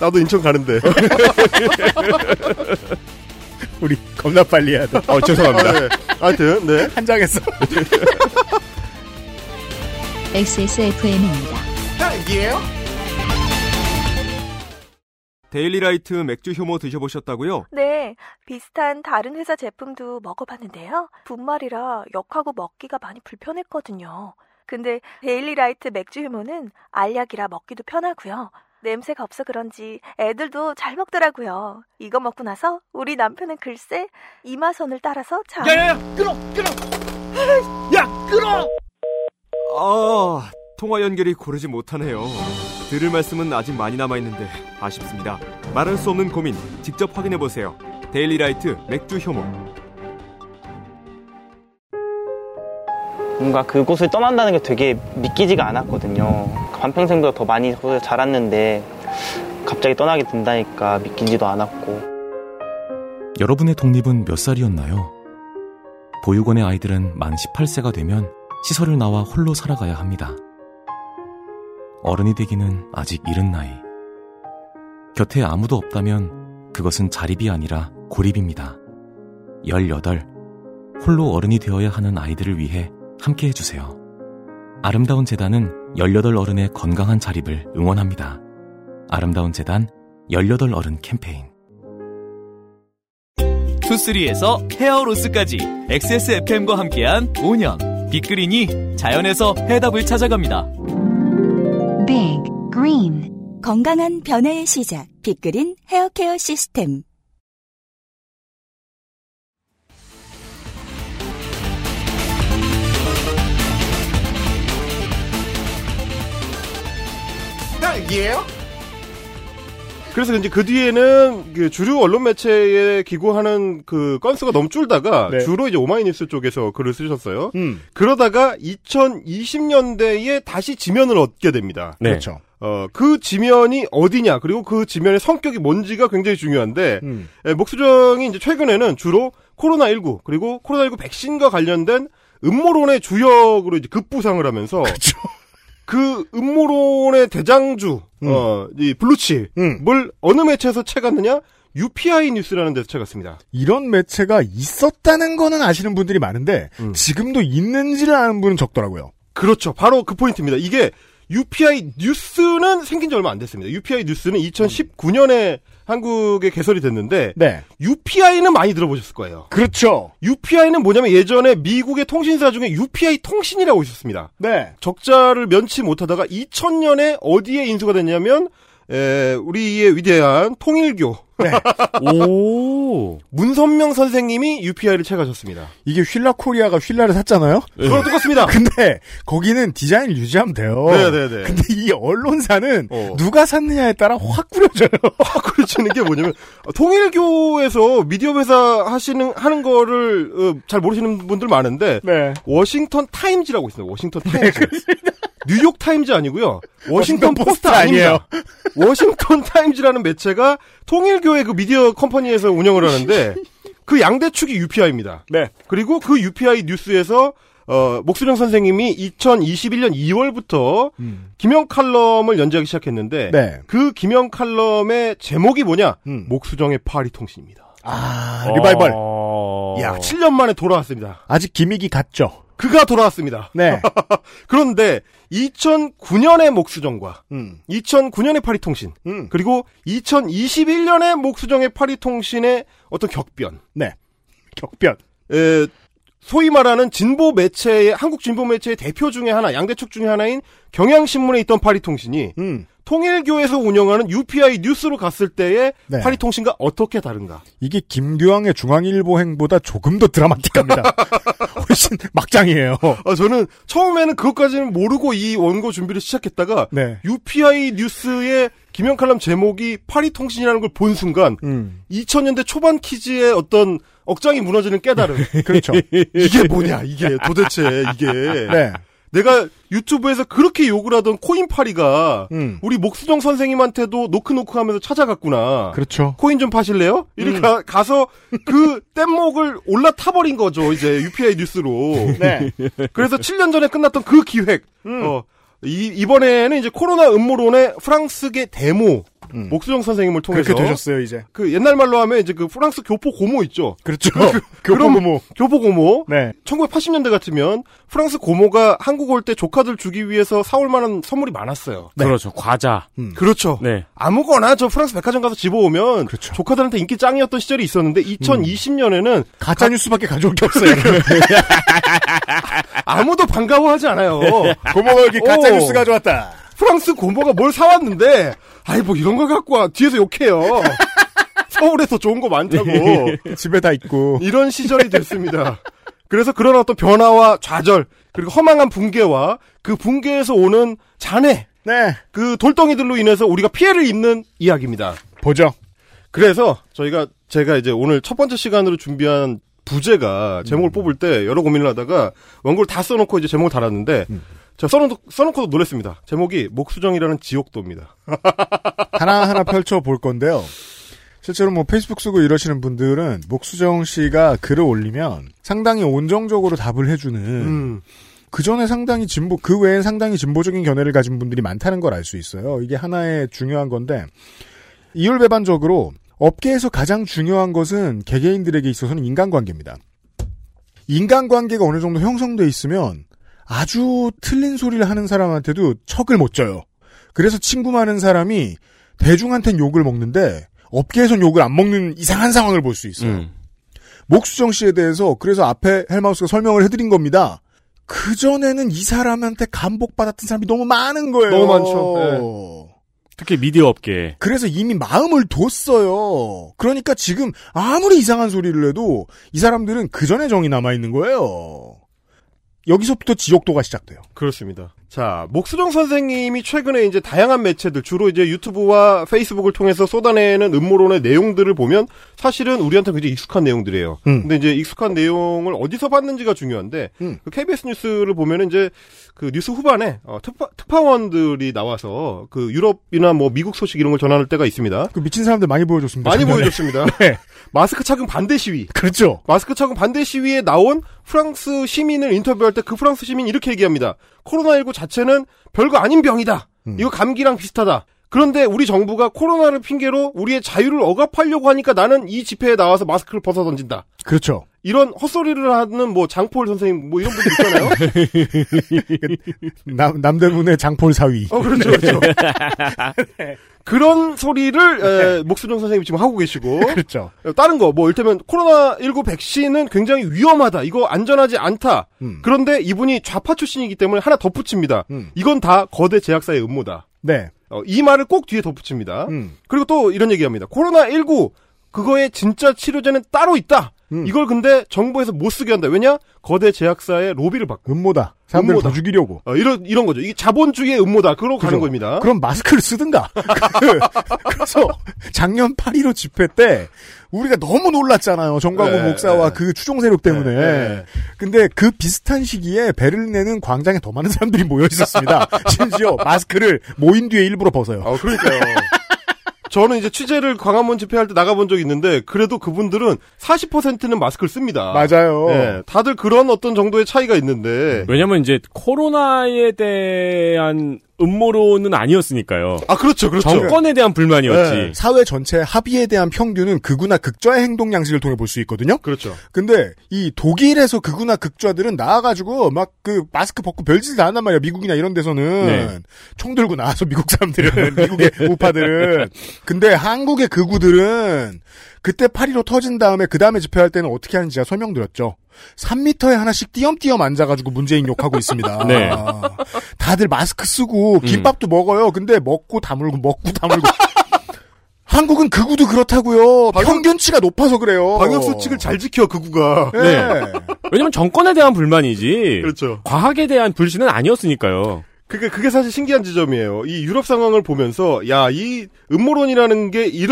나도 인천 가는데. 우리 겁나 빨리 해야 돼. 어, 죄송합니다. 네. 하여튼 네. 한 장했어. XSFM입니다. 데일리라이트 맥주 효모 드셔보셨다고요? 네, 비슷한 다른 회사 제품도 먹어봤는데요. 분말이라 역하고 먹기가 많이 불편했거든요. 근데 데일리라이트 맥주 효모는 알약이라 먹기도 편하고요. 냄새가 없어 그런지 애들도 잘 먹더라고요. 이거 먹고 나서 우리 남편은 글쎄 이마선을 따라서 자. 아, 통화 연결이 고르지 못하네요. 들을 말씀은 아직 많이 남아있는데 아쉽습니다. 말할 수 없는 고민 직접 확인해보세요. 데일리라이트 맥주 효모. 뭔가 그곳을 떠난다는 게 되게 믿기지가 않았거든요. 반평생보다 더 많이 자랐는데 갑자기 떠나게 된다니까 믿기지도 않았고 여러분의 독립은 몇 살이었나요? 보육원의 아이들은 만 18세가 되면 시설을 나와 홀로 살아가야 합니다. 어른이 되기는 아직 이른 나이. 곁에 아무도 없다면 그것은 자립이 아니라 고립입니다. 18. 홀로 어른이 되어야 하는 아이들을 위해 함께 해주세요. 아름다운 재단은 18 어른의 건강한 자립을 응원합니다. 아름다운 재단 18 어른 캠페인. 투쓰리에서 헤어로스까지 XSFM과 함께한 5년 빅그린이 자연에서 해답을 찾아갑니다. Big Green. 건강한 변화의 시작. 빅그린 헤어케어 시스템. 아, 딸기예요? 그래서 이제 그 뒤에는 그 주류 언론 매체에 기고하는 그 건수가 너무 줄다가 네. 주로 이제 오마이뉴스 쪽에서 글을 쓰셨어요. 음. 그러다가 2020년대에 다시 지면을 얻게 됩니다. 네. 그렇죠. 어, 그 지면이 어디냐, 그리고 그 지면의 성격이 뭔지가 굉장히 중요한데, 음. 에, 목수정이 이제 최근에는 주로 코로나19, 그리고 코로나19 백신과 관련된 음모론의 주역으로 이제 급부상을 하면서, 그 음모론의 대장주, 어, 이 블루칩을 음. 어느 매체에서 채갔느냐? UPI 뉴스라는 데서 채갔습니다. 이런 매체가 있었다는 거는 아시는 분들이 많은데 지금도 있는지를 아는 분은 적더라고요. 그렇죠. 바로 그 포인트입니다. 이게 UPI 뉴스는 생긴 지 얼마 안 됐습니다. UPI 뉴스는 2019년에 한국에 개설이 됐는데 네. UPI는 많이 들어보셨을 거예요. 그렇죠. UPI는 뭐냐면 예전에 미국의 통신사 중에 UPI 통신이라고 있었습니다. 네. 적자를 면치 못하다가 2000년에 어디에 인수가 됐냐면 에, 우리의 위대한 통일교 네. 오. 문선명 선생님이 UPI를 채가셨습니다. 이게 휠라 코리아가 휠라를 샀잖아요? 그거랑 똑같습니다. 근데 거기는 디자인을 유지하면 돼요. 네네네. 근데 이 언론사는 어. 누가 샀느냐에 따라 확 구려져요. 그렇지는 [laughs] 게 뭐냐면 통일교에서 미디어 회사 하시는 하는 거를 어, 잘 모르시는 분들 많은데 네. 워싱턴 타임즈라고 있습니다. 워싱턴 타임즈. 뉴욕 타임즈 아니고요. 워싱턴 워싱턴 포스트 포스트 아닙니다. 워싱턴 타임즈라는 매체가 통일교의 그 미디어 company에서 운영을 하는데 [laughs] 그 양대 축이 UPI입니다. 네. 그리고 그 UPI 뉴스에서 어, 목수령 선생님이 2021년 2월부터 김영 칼럼을 연재하기 시작했는데 음. 네. 그 김영 칼럼의 제목이 뭐냐? 음. 목수정의 파리 통신입니다. 아, 리바이벌. 어... 야, 7년 만에 돌아왔습니다. 아직 기믹이 갔죠. 그가 돌아왔습니다. 네. [laughs] 그런데 2009년의 목수정과 음. 2009년의 파리통신 음. 그리고 2021년의 목수정의 파리통신의 어떤 격변 네. 격변. 에, 소위 말하는 진보 매체의 한국 진보 매체의 대표 중에 하나 양대축 중에 하나인 경향신문에 있던 파리통신이 음. 통일교에서 운영하는 UPI 뉴스로 갔을 때의 네. 파리통신과 어떻게 다른가? 이게 김규왕의 중앙일보 행보다 조금 더 드라마틱합니다. [laughs] 훨씬 [laughs] 막장이에요. 아, 저는 처음에는 그것까지는 모르고 이 원고 준비를 시작했다가 네. UPI 뉴스의 김영 칼럼 제목이 파리통신이라는 걸 본 순간 음. 2000년대 초반 키즈의 어떤 억장이 무너지는 깨달음. [laughs] 그렇죠. 이게 뭐냐, 이게 도대체 이게. 네. 내가 유튜브에서 그렇게 욕을 하던 코인파리가 음. 우리 목수정 선생님한테도 노크노크 하면서 찾아갔구나. 그렇죠. 코인 좀 파실래요? 이렇게 음. 가- 가서 그 [laughs] 뗏목을 올라타버린 거죠, 이제 UPI 뉴스로. [laughs] 네. 그래서 7년 전에 끝났던 그 기획. 음. 어, 이, 이번에는 이제 코로나 음모론의 프랑스계 데모. 목수정 선생님을 통해서. 음. 그렇게 되셨어요, 이제. 그 옛날 말로 하면 이제 그 프랑스 교포 고모 있죠. 그렇죠. [laughs] 그런 교포 고모. 교포 고모. 네. 1980년대 같으면 프랑스 고모가 한국 올 때 조카들 주기 위해서 사올 만한 선물이 많았어요. 그렇죠. 과자. 그렇죠. 네. 아무거나 저 프랑스 백화점 가서 집어오면 조카들한테 인기 짱이었던 시절이 있었는데 2020년에는 가짜 뉴스밖에 가져올 게 없어요. [laughs] 아무도 반가워하지 않아요. [laughs] 고모가 여기 가짜 어. 뉴스 가져왔다. 프랑스 고모가 뭘 사왔는데 아이 뭐 이런 거 갖고 와 뒤에서 욕해요. [laughs] 서울에서 좋은 거 많다고. [laughs] 집에 다 있고. 이런 시절이 됐습니다. 그래서 그런 어떤 변화와 좌절 그리고 허망한 붕괴와 그 붕괴에서 오는 잔해 네. 그 돌덩이들로 인해서 우리가 피해를 입는 이야기입니다. 보죠. 그래서 저희가 제가 이제 오늘 첫 번째 시간으로 준비한 부제가 제목을 뽑을 때 여러 고민을 하다가 원고를 다 써놓고 이제 제목을 달았는데 제가 써놓고, 써놓고도 놀랐습니다. 제목이 목수정이라는 지옥도입니다. [laughs] 하나하나 펼쳐볼 건데요. 실제로 뭐 페이스북 쓰고 이러시는 분들은 목수정 씨가 글을 올리면 상당히 온정적으로 답을 해주는 음. 그 전에 상당히 진보, 그 외엔 상당히 진보적인 견해를 가진 분들이 많다는 걸 알 수 있어요. 이게 하나의 중요한 건데, 이율배반적으로 업계에서 가장 중요한 것은 개개인들에게 있어서는 인간관계입니다. 인간관계가 어느 정도 형성돼 있으면 아주 틀린 소리를 하는 사람한테도 척을 못 져요. 그래서 친구 많은 사람이 대중한텐 욕을 먹는데 업계에선 욕을 안 먹는 이상한 상황을 볼 수 있어요. 음. 목수정 씨에 대해서 그래서 앞에 헬마우스가 설명을 해드린 겁니다. 그 전에는 이 사람한테 감복 받았던 사람이 너무 많은 거예요. 너무 많죠. 특히 미디어 업계. 그래서 이미 마음을 뒀어요. 그러니까 지금 아무리 이상한 소리를 해도 이 사람들은 그 전에 정이 남아 있는 거예요. 여기서부터 지옥도가 시작돼요. 그렇습니다. 자, 목수정 선생님이 최근에 이제 다양한 매체들, 주로 이제 유튜브와 페이스북을 통해서 쏟아내는 음모론의 내용들을 보면 사실은 우리한테 굉장히 익숙한 내용들이에요. 음. 근데 이제 익숙한 내용을 어디서 봤는지가 중요한데, 음. 그 KBS 뉴스를 보면은 이제 그 뉴스 후반에 어, 특파, 특파 원들이 나와서 그 유럽이나 뭐 미국 소식 이런 걸 전할 때가 있습니다. 그 미친 사람들 많이 보여줬습니다. 많이 작년에. 보여줬습니다. [laughs] 네. 마스크 착용 반대 시위. 그렇죠. 마스크 착용 반대 시위에 나온 프랑스 시민을 인터뷰할 때 그 프랑스 시민이 이렇게 얘기합니다. 코로나19 자체는 별거 아닌 병이다. 음. 이거 감기랑 비슷하다. 그런데 우리 정부가 코로나를 핑계로 우리의 자유를 억압하려고 하니까 나는 이 집회에 나와서 마스크를 벗어 던진다. 그렇죠. 이런 헛소리를 하는 뭐 장폴 선생님 뭐 이런 분들 있잖아요. [laughs] 남, 남대문의 장폴 사위. 어, 그렇죠, 그렇죠. [laughs] 그런 소리를 에, 목수정 선생님이 지금 하고 계시고 그렇죠. 다른 거 뭐 일테면 코로나 19 백신은 굉장히 위험하다. 이거 안전하지 않다. 음. 그런데 이분이 좌파 출신이기 때문에 하나 덧붙입니다. 음. 이건 다 거대 제약사의 음모다. 네. 어, 이 말을 꼭 뒤에 덧붙입니다. 음. 그리고 또 이런 얘기합니다. 코로나19 그거의 진짜 치료제는 따로 있다. 음. 이걸 근데 정부에서 못 쓰게 한다. 왜냐? 거대 제약사의 로비를 받고. 음모다. 사람들 음모다. 더 죽이려고. 어, 이런 이런 거죠. 이게 자본주의의 음모다. 그러고 가는. 겁니다. 그럼 마스크를 쓰든가. 그, [laughs] 그래서 작년 8.15 집회 때 우리가 너무 놀랐잖아요. 정광호 네, 목사와 네. 그 추종 세력 때문에. 네, 네. 근데 그 비슷한 시기에 배를 내는 광장에 더 많은 사람들이 모여 있었습니다. [laughs] 심지어 마스크를 모인 뒤에 일부러 벗어요. 어, 그러니까요. 저는 이제 취재를 광화문 집회할 때 나가본 적이 있는데 그래도 그분들은 40%는 마스크를 씁니다. 맞아요. 네, 다들 그런 어떤 정도의 차이가 있는데 왜냐면 이제 코로나에 대한 음모론은 아니었으니까요. 아 그렇죠, 그렇죠. 정권에 대한 불만이었지. 네. 사회 전체 합의에 대한 평균은 극우나 극좌의 행동 양식을 통해 볼 수 있거든요. 그렇죠. 근데 이 독일에서 극우나 극좌들은 나와가지고 막 그 마스크 벗고 별짓을 다 한단 말이야. 미국이나 이런 데서는 네. 총 들고 나와서 미국 사람들은 미국의 [laughs] 우파들은 근데 한국의 극우들은 그때 8.15 터진 다음에 그 다음에 집회할 때는 어떻게 하는지 제가 설명드렸죠. 3미터에 하나씩 띄엄띄엄 앉아가지고 문재인 욕하고 있습니다. [laughs] 네. 다들 마스크 쓰고 김밥도 먹어요. 근데 먹고 다물고 먹고 다물고. [laughs] 한국은 극우도 그렇다고요. 평균치가 높아서 그래요. 방역 수칙을 잘 지켜 극우가. 네. 네. 왜냐면 정권에 대한 불만이지. 그렇죠. 과학에 대한 불신은 아니었으니까요. 그게 그게 사실 신기한 지점이에요. 이 유럽 상황을 보면서 야 이 음모론이라는 게 이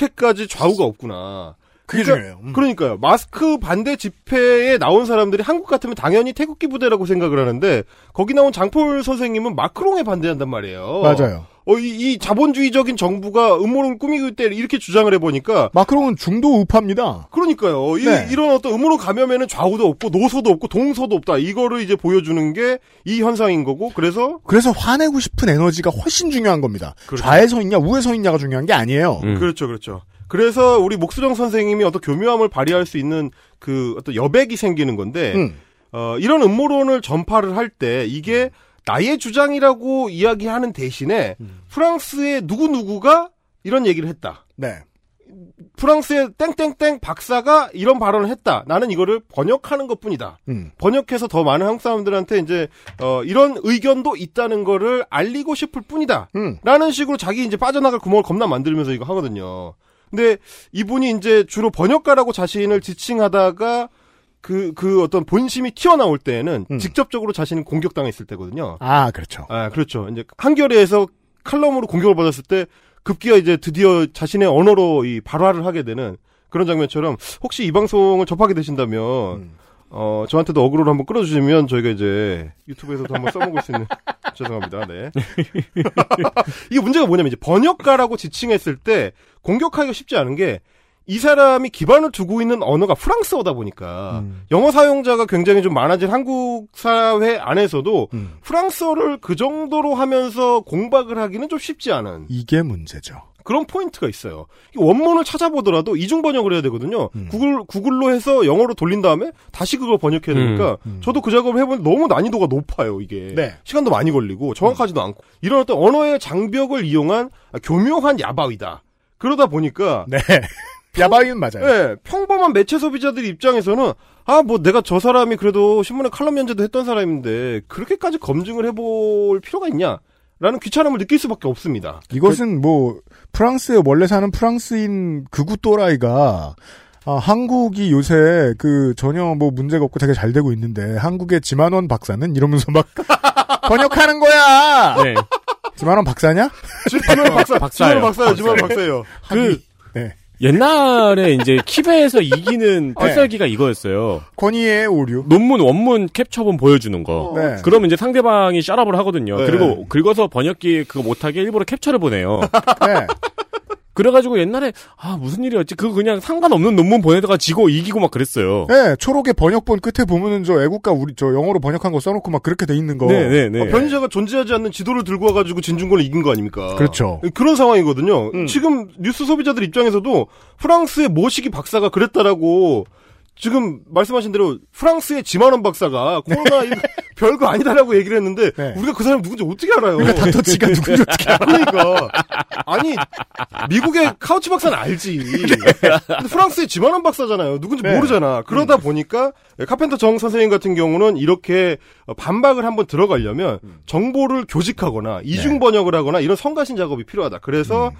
렇게까지 좌우가 없구나. 그게 그러니까- 중요해요. 음. 그러니까요. 마스크 반대 집회에 나온 사람들이 한국 같으면 당연히 태극기 부대라고 생각을 하는데 거기 나온 장폴 선생님은 마크롱에 반대한단 말이에요. 맞아요. 어, 이, 이 자본주의적인 정부가 음모론 꾸미고 있대 이렇게 주장을 해보니까 마크롱은 중도 우파입니다. 그러니까요. 이, 네. 이 런 어떤 음모론 감염에는 좌우도 없고 노소도 없고 동서도 없다. 이거를 이제 보여주는 게 이 현상인 거고 그래서 그래서 화내고 싶은 에너지가 훨씬 중요한 겁니다. 그렇죠. 좌에 서 있냐 우에 서 있냐가 중요한 게 아니에요. 음. 그렇죠, 그렇죠. 그래서 우리 목수정 선생님이 어떤 교묘함을 발휘할 수 있는 그 어떤 여백이 생기는 건데, 음. 어, 이런 음모론을 전파를 할 때 이게 나의 주장이라고 이야기하는 대신에 프랑스의 누구누구가 이런 얘기를 했다. 네. 프랑스의 땡땡땡 박사가 이런 발언을 했다. 나는 이거를 번역하는 것 뿐이다. 음. 번역해서 더 많은 한국 사람들한테 이제, 어, 이런 의견도 있다는 거를 알리고 싶을 뿐이다. 음. 라는 식으로 자기 이제 빠져나갈 구멍을 겁나 만들면서 이거 하거든요. 근데 이분이 이제 주로 번역가라고 자신을 지칭하다가 그, 그 어떤 본심이 튀어나올 때에는 음. 직접적으로 자신이 공격당했을 때거든요. 아 그렇죠. 아, 그렇죠. 이제 한겨레에서 칼럼으로 공격을 받았을 때 급기야 이제 드디어 자신의 언어로 이 발화를 하게 되는 그런 장면처럼 혹시 이 방송을 접하게 되신다면 음. 어 저한테도 어그로를 한번 끌어주시면 저희가 이제 유튜브에서도 한번 써먹을 수 있는 [laughs] 죄송합니다. 네. [laughs] 이게 문제가 뭐냐면 이제 번역가라고 지칭했을 때 공격하기가 쉽지 않은 게 이 사람이 기반을 두고 있는 언어가 프랑스어다 보니까 음. 영어 사용자가 굉장히 좀 많아진 한국 사회 안에서도 음. 프랑스어를 그 정도로 하면서 공박을 하기는 좀 쉽지 않은 이게 문제죠. 그런 포인트가 있어요. 이 원문을 찾아보더라도 이중 번역을 해야 되거든요. 음. 구글 구글로 해서 영어로 돌린 다음에 다시 그걸 번역해야 되니까 음, 음. 저도 그 작업을 해보면 너무 난이도가 높아요. 이게 네. 시간도 많이 걸리고 정확하지도 않고 이런 어떤 언어의 장벽을 이용한 교묘한 야바위다. 그러다 보니까 네. 야바이는 맞아요. 예, 평범한 매체 소비자들 입장에서는 아 뭐 내가 저 사람이 그래도 신문에 칼럼 연재도 했던 사람인데 그렇게까지 검증을 해볼 필요가 있냐? 라는 귀찮음을 느낄 수밖에 없습니다. 이것은 뭐 프랑스에 원래 사는 프랑스인 극우 또라이가 아, 한국이 요새 그 전혀 뭐 문제가 없고 되게 잘 되고 있는데 한국의 지만원 박사는 이러면서 막 [laughs] 번역하는 거야. 네. 지만원 박사냐? [laughs] 지만원 박사, 박사예요. 지만원 박사요, 지만원 박사예요. 그 네. 옛날에 [laughs] 이제 키베에서 이기는 필살기가 이거였어요. 권위의 오류. 논문 원문 캡처본 보여주는 거. 네. 그러면 이제 상대방이 샷업을 하거든요. 네. 그리고 긁어서 번역기 그거 못하게 일부러 캡처를 보내요. [laughs] 네. 그래가지고 옛날에 아 무슨 일이었지? 그거 그냥 상관없는 논문 보내다가 지고 이기고 막 그랬어요. 네, 초록의 번역본 끝에 보면은 저 애국가 우리 저 영어로 번역한 거 써놓고 막 그렇게 돼 있는 거. 네 네네. 어, 변희재가 존재하지 않는 지도를 들고 와가지고 진중권을 이긴 거 아닙니까? 그렇죠. 그런 상황이거든요. 음. 지금 뉴스 소비자들 입장에서도 프랑스의 모시기 박사가 그랬다라고 지금 말씀하신 대로 프랑스의 지만원 박사가 코로나 [laughs] [laughs] 별거 아니다라고 얘기를 했는데 네. 우리가 그 사람 누군지 어떻게 알아요? 그러니까 닥터치가 [laughs] 누군지 어떻게 알아? 그러니까 아니 미국의 카우치 박사는 알지. 근데 프랑스의 지만원 박사잖아요. 누군지 네. 모르잖아. 그러다 보니까 카펜터 정 선생님 같은 경우는 이렇게 반박을 한번 들어가려면 정보를 교직하거나 이중 번역을 하거나 이런 성가신 작업이 필요하다. 그래서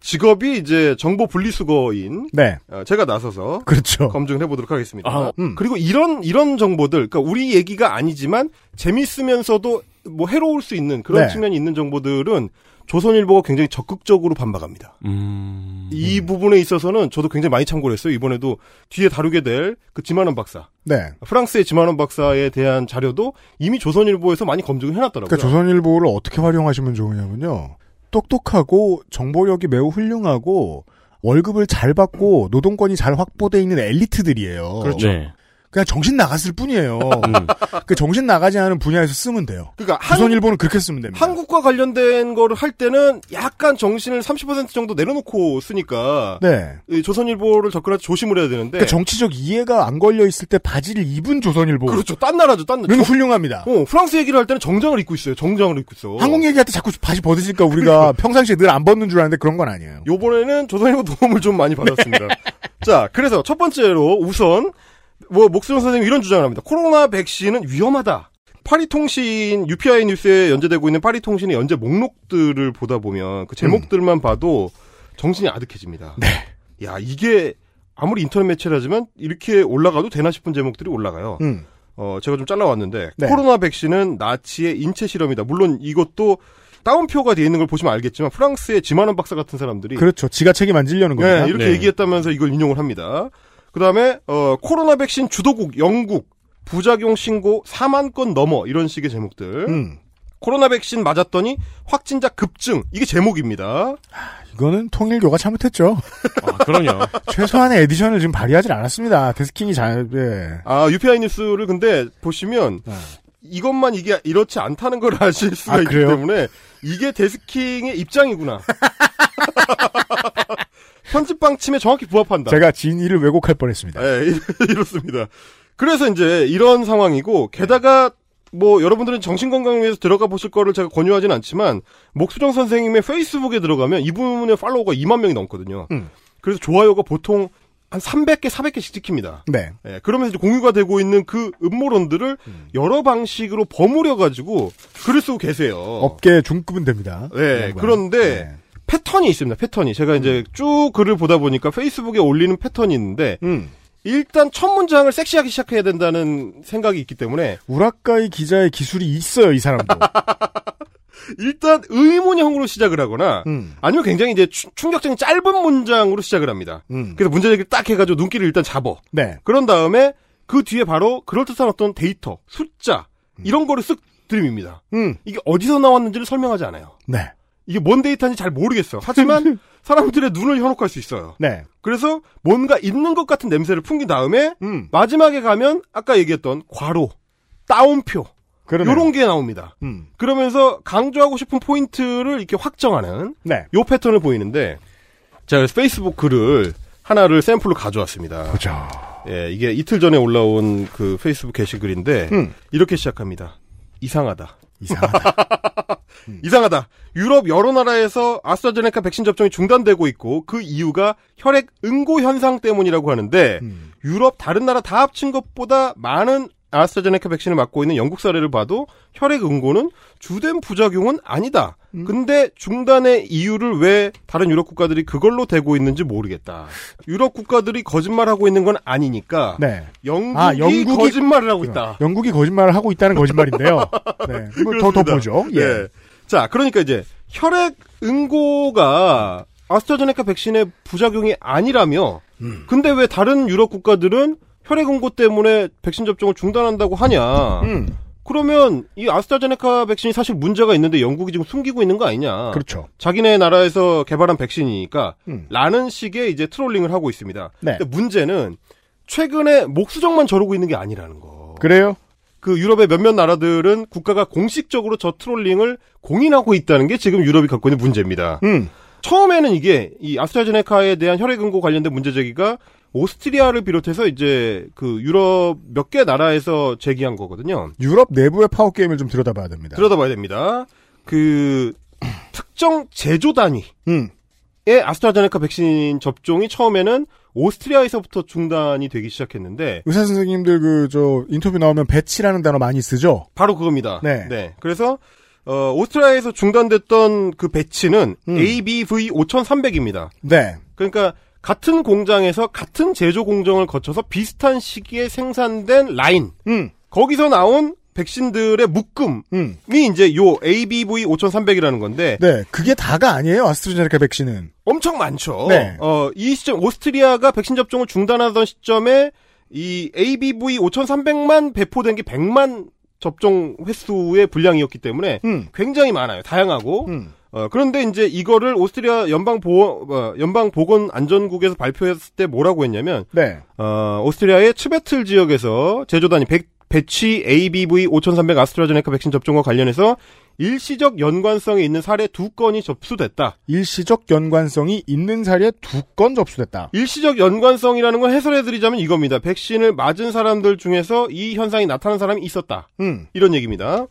직업이 이제 정보 분리수거인 네. 어, 제가 나서서 그렇죠. 검증을 해보도록 하겠습니다. 아, 음. 그리고 이런 이런 정보들, 그러니까 우리 얘기가 아니지만 재밌으면서도 뭐 해로울 수 있는 그런 네. 측면이 있는 정보들은 조선일보가 굉장히 적극적으로 반박합니다. 음. 이 부분에 있어서는 저도 굉장히 많이 참고를 했어요. 이번에도 뒤에 다루게 될 그 지만원 박사, 네. 프랑스의 지만원 박사에 대한 자료도 이미 조선일보에서 많이 검증을 해놨더라고요. 그러니까 조선일보를 어떻게 활용하시면 좋으냐면요. 똑똑하고 정보력이 매우 훌륭하고 월급을 잘 받고 노동권이 잘 확보돼 있는 엘리트들이에요. 그렇죠. 네. 그냥 정신 나갔을 뿐이에요. 음. 그 정신 나가지 않은 분야에서 쓰면 돼요. 그러니까 한, 조선일보는 그렇게 쓰면 됩니다. 한국과 관련된 거를 할 때는 약간 정신을 30% 정도 내려놓고 쓰니까 네. 이 조선일보를 접근할 때 조심을 해야 되는데 그 정치적 이해가 안 걸려 있을 때 바지를 입은 조선일보. 그렇죠. 딴 나라죠. 딴 나라. 는 훌륭합니다. 어, 프랑스 얘기를 할 때는 정장을 입고 있어요. 정장을 입고 있어. 한국 얘기할 때 자꾸 바지 벗으니까 우리가 평상시에 늘 안 벗는 줄 아는데 그런 건 아니에요. 요번에는 조선일보 도움을 좀 많이 받았습니다. [laughs] 자, 그래서 첫 번째로 우선 뭐 목수정 선생님 이런 주장을 합니다. 코로나 백신은 위험하다. 파리통신 UPI 뉴스에 연재되고 있는 파리통신의 연재 목록들을 보다 보면 그 제목들만 봐도 정신이 아득해집니다. 네. 야 이게 아무리 인터넷 매체라지만 이렇게 올라가도 되나 싶은 제목들이 올라가요. 음. 어 제가 좀 잘라왔는데 네. 코로나 백신은 나치의 인체 실험이다. 물론 이것도 다운표가 되어 있는 걸 보시면 알겠지만 프랑스의 지만원 박사 같은 사람들이 그렇죠. 지가 책임 안 지려는 겁니다. 네, 이렇게 네. 얘기했다면서 이걸 인용을 합니다. 그 다음에, 어, 코로나 백신 주도국 영국, 부작용 신고 4만 건 넘어, 이런 식의 제목들. 음. 코로나 백신 맞았더니 확진자 급증, 이게 제목입니다. 이거는 통일교가 잘못했죠. 아, 그럼요. [laughs] 최소한의 editorship을 지금 발휘하지 않았습니다. desking이 잘, 예. 아, UPI 뉴스를 근데 보시면, 네. 이것만 이게 이렇지 않다는 걸 아실 수가 아, 있기 그래요? 때문에, 이게 desking의 입장이구나. [laughs] 편집 방침에 정확히 부합한다. 제가 진의를 왜곡할 뻔했습니다. 예, [laughs] 이렇습니다. 그래서 이제 이런 상황이고 게다가 뭐 여러분들은 정신 건강을 위해서 들어가 보실 거를 제가 권유하진 않지만 목수정 선생님의 페이스북에 들어가면 이분의 팔로워가 2만 명이 넘거든요. 음. 그래서 좋아요가 보통 한 300개, 400개씩 찍힙니다. 네. 예, 그러면서 이제 공유가 되고 있는 그 음모론들을 여러 방식으로 버무려 가지고 글을 쓰고 계세요. 업계 중급은 됩니다. 네. 그런데 네. 패턴이 있습니다. 패턴이 제가 이제 쭉 글을 보다 보니까 페이스북에 올리는 패턴이 있는데 음. 일단 첫 문장을 섹시하게 시작해야 된다는 생각이 있기 때문에 우라카이 기자의 기술이 있어요, 이 사람도. [laughs] 일단 의문형으로 시작을 하거나 음. 아니면 굉장히 이제 추- 충격적인 짧은 문장으로 시작을 합니다. 음. 그래서 문제 제기를 딱 해가지고 눈길을 일단 잡어. 네. 그런 다음에 그 뒤에 바로 그럴듯한 어떤 데이터, 숫자 이런 거를 쓱 들이밉니다. 음. 이게 어디서 나왔는지를 설명하지 않아요. 네. 이게 뭔 데이터인지 잘 모르겠어. 하지만 [laughs] 사람들의 눈을 현혹할 수 있어요. 네. 그래서 뭔가 있는 것 같은 냄새를 풍긴 다음에 음. 마지막에 가면 아까 얘기했던 괄호, 따옴표 그러네요. 요런 게 나옵니다. 음. 그러면서 강조하고 싶은 포인트를 이렇게 확정하는 네. 요 패턴을 보이는데 자 그래서 페이스북 글을 하나를 샘플로 가져왔습니다. 보죠. 예, 이게 이틀 전에 올라온 그 페이스북 게시글인데 음. 이렇게 시작합니다. 이상하다. 이상하다. [laughs] 이상하다. 유럽 여러 나라에서 아스트라제네카 백신 접종이 중단되고 있고 그 이유가 혈액 응고 현상 때문이라고 하는데 음. 유럽 다른 나라 다 합친 것보다 많은 아스트라제네카 백신을 맞고 있는 영국 사례를 봐도 혈액 응고는 주된 부작용은 아니다. 근데 중단의 이유를 왜 다른 유럽 국가들이 그걸로 대고 있는지 모르겠다. 유럽 국가들이 거짓말하고 있는 건 아니니까 네. 영국이, 아, 영국이- 거짓말을 하고 있다. 영국이 거짓말을 하고 있다는 거짓말인데요. [laughs] 네. 더. 보죠. 예. 네. 자, 그러니까 이제 혈액 응고가 아스트라제네카 백신의 부작용이 아니라며, 음. 근데 왜 다른 유럽 국가들은 혈액 응고 때문에 백신 접종을 중단한다고 하냐? 음. 그러면 이 아스트라제네카 백신이 사실 문제가 있는데 영국이 지금 숨기고 있는 거 아니냐? 그렇죠. 자기네 나라에서 개발한 백신이니까 음. 라는 식의 이제 trolling을 하고 있습니다. 네. 근데 문제는 최근에 목수정만 저러고 있는 게 아니라는 거. 그래요? 그 유럽의 몇몇 나라들은 국가가 공식적으로 저 trolling을 공인하고 있다는 게 지금 유럽이 갖고 있는 문제입니다. 음. 처음에는 이게 이 아스트라제네카에 대한 혈액 응고 관련된 문제 제기가 오스트리아를 비롯해서 이제 그 유럽 몇 개 나라에서 제기한 거거든요. 유럽 내부의 파워 게임을 좀 들여다봐야 됩니다. 들여다봐야 됩니다. 그 [clears throat] 특정 제조 단위의 음. 아스트라제네카 백신 접종이 처음에는 오스트리아에서부터 중단이 되기 시작했는데 의사 선생님들 그 저 인터뷰 나오면 batch라는 단어 많이 쓰죠. 바로 그겁니다. 네. 그래서 어, 오스트리아에서 중단됐던 그 batch는 음. ABV 5300입니다. 네. 그러니까 같은 공장에서 같은 제조 공정을 거쳐서 비슷한 시기에 생산된 라인. 음. 거기서 나온 백신들의 묶음이 음. 이제 요 ABV 5300이라는 건데 네. 그게 다가 아니에요. 아스트라제네카 백신은. 엄청 많죠. 네. 어, 이 시점 오스트리아가 백신 접종을 중단하던 시점에 이 ABV 5300만 배포된 게 100만 접종 횟수의 분량이었기 때문에 음. 굉장히 많아요. 다양하고. 음. 어, 그런데 이제 이거를 오스트리아 연방 보어 연방 보건 안전국에서 발표했을 때 뭐라고 했냐면 네. 어, 오스트리아의 츠베틀 지역에서 제조단이 백- batch ABV 5300 아스트라제네카 백신 접종과 관련해서 일시적 연관성이 있는 사례 두 건이 접수됐다. 일시적 연관성이 있는 사례 두 건 접수됐다. 일시적 연관성이라는 걸 해설해드리자면 이겁니다. 백신을 맞은 사람들 중에서 이 현상이 나타난 사람이 있었다. 음. 이런 얘기입니다.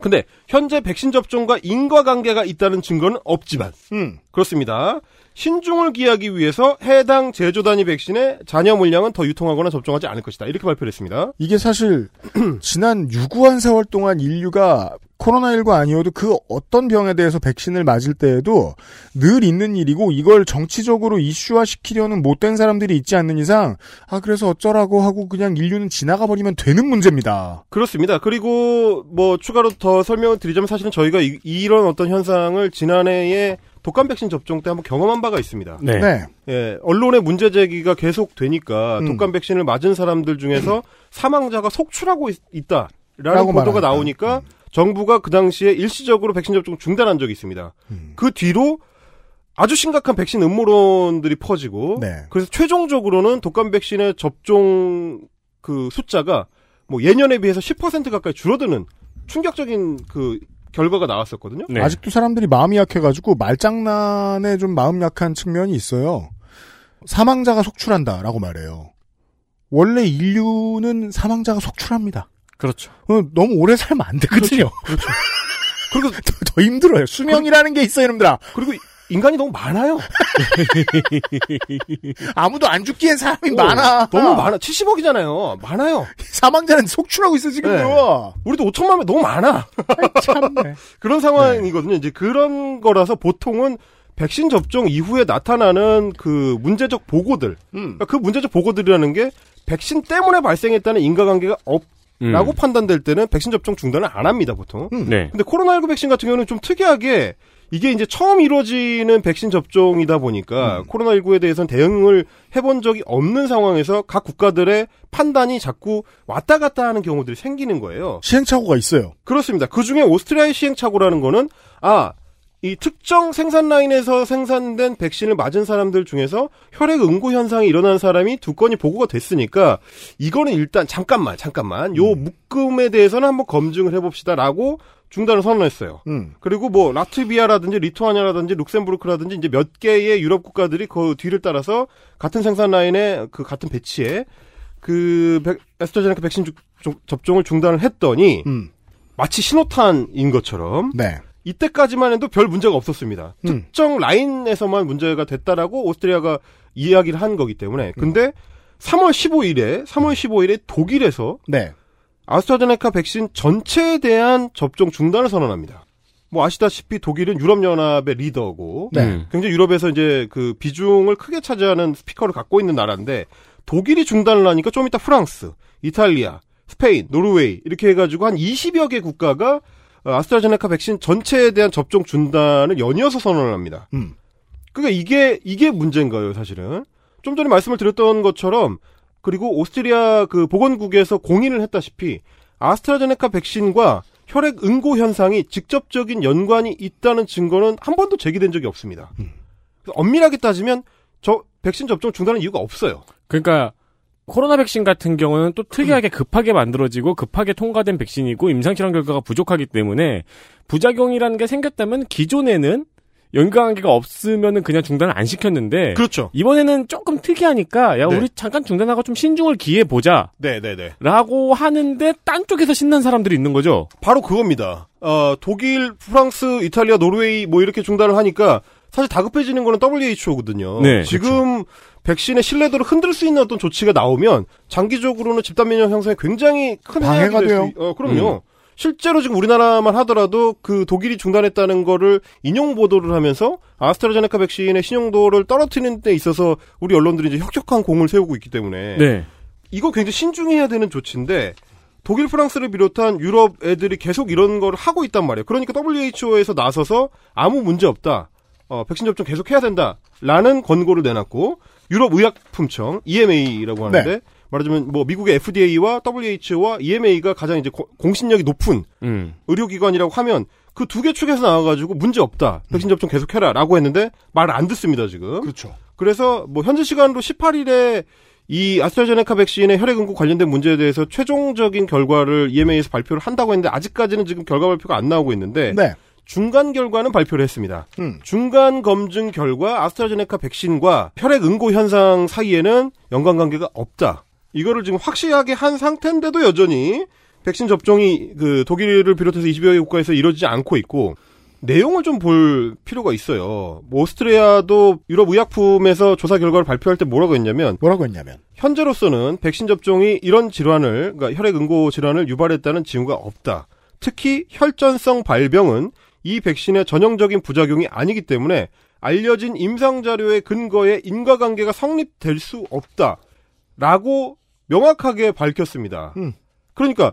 근데 현재 백신 접종과 인과관계가 있다는 증거는 없지만 음. 그렇습니다. 신중을 기하기 위해서 해당 제조 단위 백신의 잔여 물량은 더 유통하거나 접종하지 않을 것이다. 이렇게 발표를 했습니다. 이게 사실 [clears throat] 지난 유구한 세월 동안 인류가 코로나19 아니어도 그 어떤 병에 대해서 백신을 맞을 때에도 늘 있는 일이고 이걸 정치적으로 이슈화 시키려는 못된 사람들이 있지 않는 이상 아 그래서 어쩌라고 하고 그냥 인류는 지나가 버리면 되는 문제입니다. 그렇습니다. 그리고 뭐 추가로 더 설명을 드리자면 사실은 저희가 이, 런 어떤 현상을 지난해에 독감 백신 접종 때 한번 경험한 바가 있습니다. 네. 네. 예, 언론의 문제 제기가 계속 되니까 음. 독감 백신을 맞은 사람들 중에서 사망자가 속출하고 있, 다라는 보도가 말하니까. 나오니까 정부가 그 당시에 일시적으로 백신 접종 중단한 적이 있습니다. 음. 그 뒤로 아주 심각한 백신 음모론들이 퍼지고 네. 그래서 최종적으로는 독감 백신의 접종 그 숫자가 뭐 예년에 비해서 10% 가까이 줄어드는 충격적인 그 결과가 나왔었거든요. 네. 아직도 사람들이 마음이 약해가지고 말장난에 좀 마음 약한 측면이 있어요. 사망자가 속출한다라고 말해요. 원래 인류는 사망자가 속출합니다. 그렇죠. 어, 너무 오래 살면 안 되거든요. 그렇죠. [laughs] 그리고 더, 더 힘들어요. 수명이라는 게 있어요, 이놈들아. 그리고 인간이 너무 많아요. [laughs] 아무도 안 죽기엔 사람이 어, 많아. 너무 많아. 70억이잖아요. 많아요. 사망자는 속출하고 있어, 지금. 네. 우리도 5천만 명 너무 많아. 참네. [laughs] 그런 상황이거든요. 이제 그런 거라서 보통은 백신 접종 이후에 나타나는 그 문제적 보고들, 음. 그러니까 그 문제적 보고들이라는 게 백신 때문에 발생했다는 인과관계가 없 라고 음. 판단될 때는 백신 접종 중단을 안 합니다, 보통. 네. 근데 코로나19 백신 같은 경우는 좀 특이하게 이게 이제 처음 이루어지는 백신 접종이다 보니까 코로나19에 대해서는 대응을 해본 적이 없는 상황에서 각 국가들의 판단이 자꾸 왔다 갔다 하는 경우들이 생기는 거예요. 시행착오가 있어요. 그렇습니다. 그 중에 오스트리아의 시행착오라는 거는 아, 이 특정 생산 라인에서 생산된 백신을 맞은 사람들 중에서 혈액 응고 현상이 일어난 사람이 두 건이 보고가 됐으니까 이거는 일단 잠깐만 잠깐만 요 묶음에 대해서는 한번 검증을 해봅시다라고 중단을 선언했어요. 음. 그리고 뭐 라트비아라든지 리투아니아라든지 룩셈부르크라든지 이제 몇 개의 유럽 국가들이 그 뒤를 따라서 같은 생산 라인에 그 같은 배치에 그 백- 에스트라제네카 백신 주- 종- 접종을 중단을 했더니 음. 마치 신호탄인 것처럼 네. 이때까지만 해도 별 문제가 없었습니다. 음. 특정 라인에서만 문제가 됐다라고 오스트리아가 이야기를 한 거기 때문에. 근데 3월 15일에 3월 15일에 독일에서 네. 아스트라제네카 백신 전체에 대한 접종 중단을 선언합니다. 뭐 아시다시피 독일은 유럽연합의 리더고 네. 굉장히 유럽에서 이제 그 비중을 크게 차지하는 스피커를 갖고 있는 나라인데 독일이 중단을 하니까 좀 이따 프랑스, 이탈리아, 스페인, 노르웨이 이렇게 해가지고 한 20여 개 국가가 어, 아스트라제네카 백신 전체에 대한 접종 중단을 연이어서 선언을 합니다. 음. 그러니까 이게 이게 문제인 거예요, 사실은. 좀 전에 말씀을 드렸던 것처럼 그리고 오스트리아 그 보건국에서 공인을 했다시피 아스트라제네카 백신과 혈액 응고 현상이 직접적인 연관이 있다는 증거는 한 번도 제기된 적이 없습니다. 그래서 엄밀하게 따지면 저 백신 접종 중단할 이유가 없어요. 그러니까 코로나 백신 같은 경우는 또 특이하게 급하게 만들어지고 급하게 통과된 백신이고 임상실험 결과가 부족하기 때문에 부작용이라는 게 생겼다면 기존에는 연관관계가 없으면은 그냥 중단을 안 시켰는데 그렇죠. 이번에는 조금 특이하니까 야 네. 우리 잠깐 중단하고 좀 신중을 기해 보자. 네, 네, 네. 라고 하는데 딴 쪽에서 신난 사람들이 있는 거죠. 바로 그겁니다. 어, 독일, 프랑스, 이탈리아, 노르웨이 뭐 이렇게 중단을 하니까 사실 다급해지는 거는 WHO거든요. 네, 지금 백신의 신뢰도를 흔들 수 있는 어떤 조치가 나오면 장기적으로는 집단 면역 형성에 굉장히 큰 방해가 수 돼요. 있- 어, 그럼요. 실제로 지금 우리나라만 하더라도 그 독일이 중단했다는 거를 인용 보도를 하면서 아스트라제네카 백신의 신용도를 떨어뜨리는 데 있어서 우리 언론들이 이제 혁혁한 공을 세우고 있기 때문에 네. 이거 굉장히 신중해야 되는 조치인데 독일, 프랑스를 비롯한 유럽 애들이 계속 이런 걸 하고 있단 말이에요. 그러니까 WHO에서 나서서 아무 문제 없다. 어, 백신 접종 계속 해야 된다. 라는 권고를 내놨고 유럽 의약품청 EMA라고 하는데 네. 말하자면 뭐 미국의 FDA와 WHO와 EMA가 가장 이제 고- 공신력이 높은 음. 의료기관이라고 하면 그 두개 축에서 나와가지고 문제 없다. 백신 접종 계속해라라고 했는데 말 안 듣습니다 지금. 그렇죠. 그래서 뭐 현재 시간으로 18일에 이 아스트라제네카 백신의 혈액 응고 관련된 문제에 대해서 최종적인 결과를 EMA에서 발표를 한다고 했는데 아직까지는 지금 결과 발표가 안 나오고 있는데 네. 중간 결과는 발표를 했습니다. 음. 중간 검증 결과 아스트라제네카 백신과 혈액 응고 현상 사이에는 연관 관계가 없다. 이거를 지금 확실하게 한 상태인데도 여전히 백신 접종이 그 독일을 비롯해서 20여 개 국가에서 이루어지지 않고 있고 내용을 좀 볼 필요가 있어요. 뭐 오스트리아도 유럽 의약품에서 조사 결과를 발표할 때 뭐라고 했냐면 뭐라고 했냐면 현재로서는 백신 접종이 이런 질환을 그러니까 혈액 응고 질환을 유발했다는 징후가 없다. 특히 혈전성 발병은 이 백신의 전형적인 부작용이 아니기 때문에 알려진 임상 자료의 근거에 인과관계가 성립될 수 없다 라고 명확하게 밝혔습니다. 음. 그러니까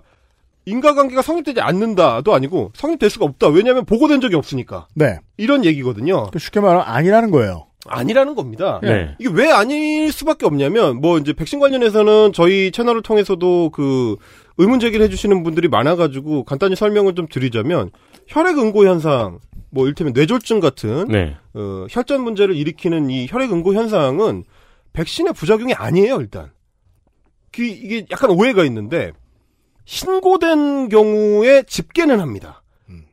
인과관계가 성립되지 않는다도 아니고 성립될 수가 없다. 왜냐하면 보고된 적이 없으니까 네. 이런 얘기거든요. 쉽게 말하면 아니라는 거예요. 아니라는 겁니다. 네. 이게 왜 아닐 수밖에 없냐면 뭐 이제 백신 관련해서는 저희 채널을 통해서도 그 의문 제기를 해주시는 분들이 많아가지고 간단히 설명을 좀 드리자면 혈액 응고 현상 뭐 일테면 뇌졸중 같은 네. 어, 혈전 문제를 일으키는 이 혈액 응고 현상은 백신의 부작용이 아니에요 일단. 그 이게 약간 오해가 있는데 신고된 경우에 집계는 합니다.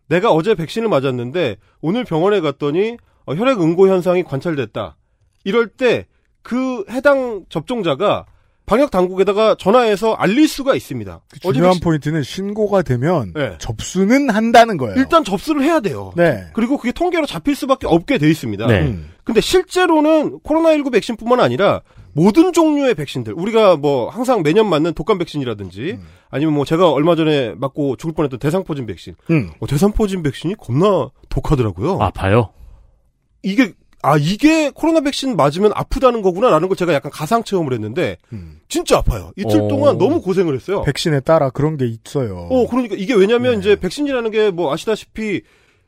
내가 어제 백신을 맞았는데 오늘 병원에 갔더니 어, 혈액 응고 현상이 관찰됐다. 이럴 때 그 해당 접종자가 방역 당국에다가 전화해서 알릴 수가 있습니다. 어제 중요한 백신- 포인트는 신고가 되면 네. 접수는 한다는 거예요. 일단 접수를 해야 돼요. 네. 그리고 그게 통계로 잡힐 수밖에 없게 돼 있습니다. 네. 음. 근데 실제로는 코로나19 백신뿐만 아니라 모든 종류의 백신들 우리가 뭐 항상 매년 맞는 독감 백신이라든지 아니면 뭐 제가 얼마 전에 맞고 죽을 뻔했던 대상포진 백신 음. 어, 대상포진 백신이 겁나 독하더라고요. 아파요. 이게 아 이게 코로나 백신 맞으면 아프다는 거구나라는 걸 제가 약간 가상 체험을 했는데 음. 진짜 아파요. 이틀 어. 동안 너무 고생을 했어요. 백신에 따라 그런 게 있어요. 어, 그러니까 이게 왜냐면 네. 이제 백신이라는 게 뭐 아시다시피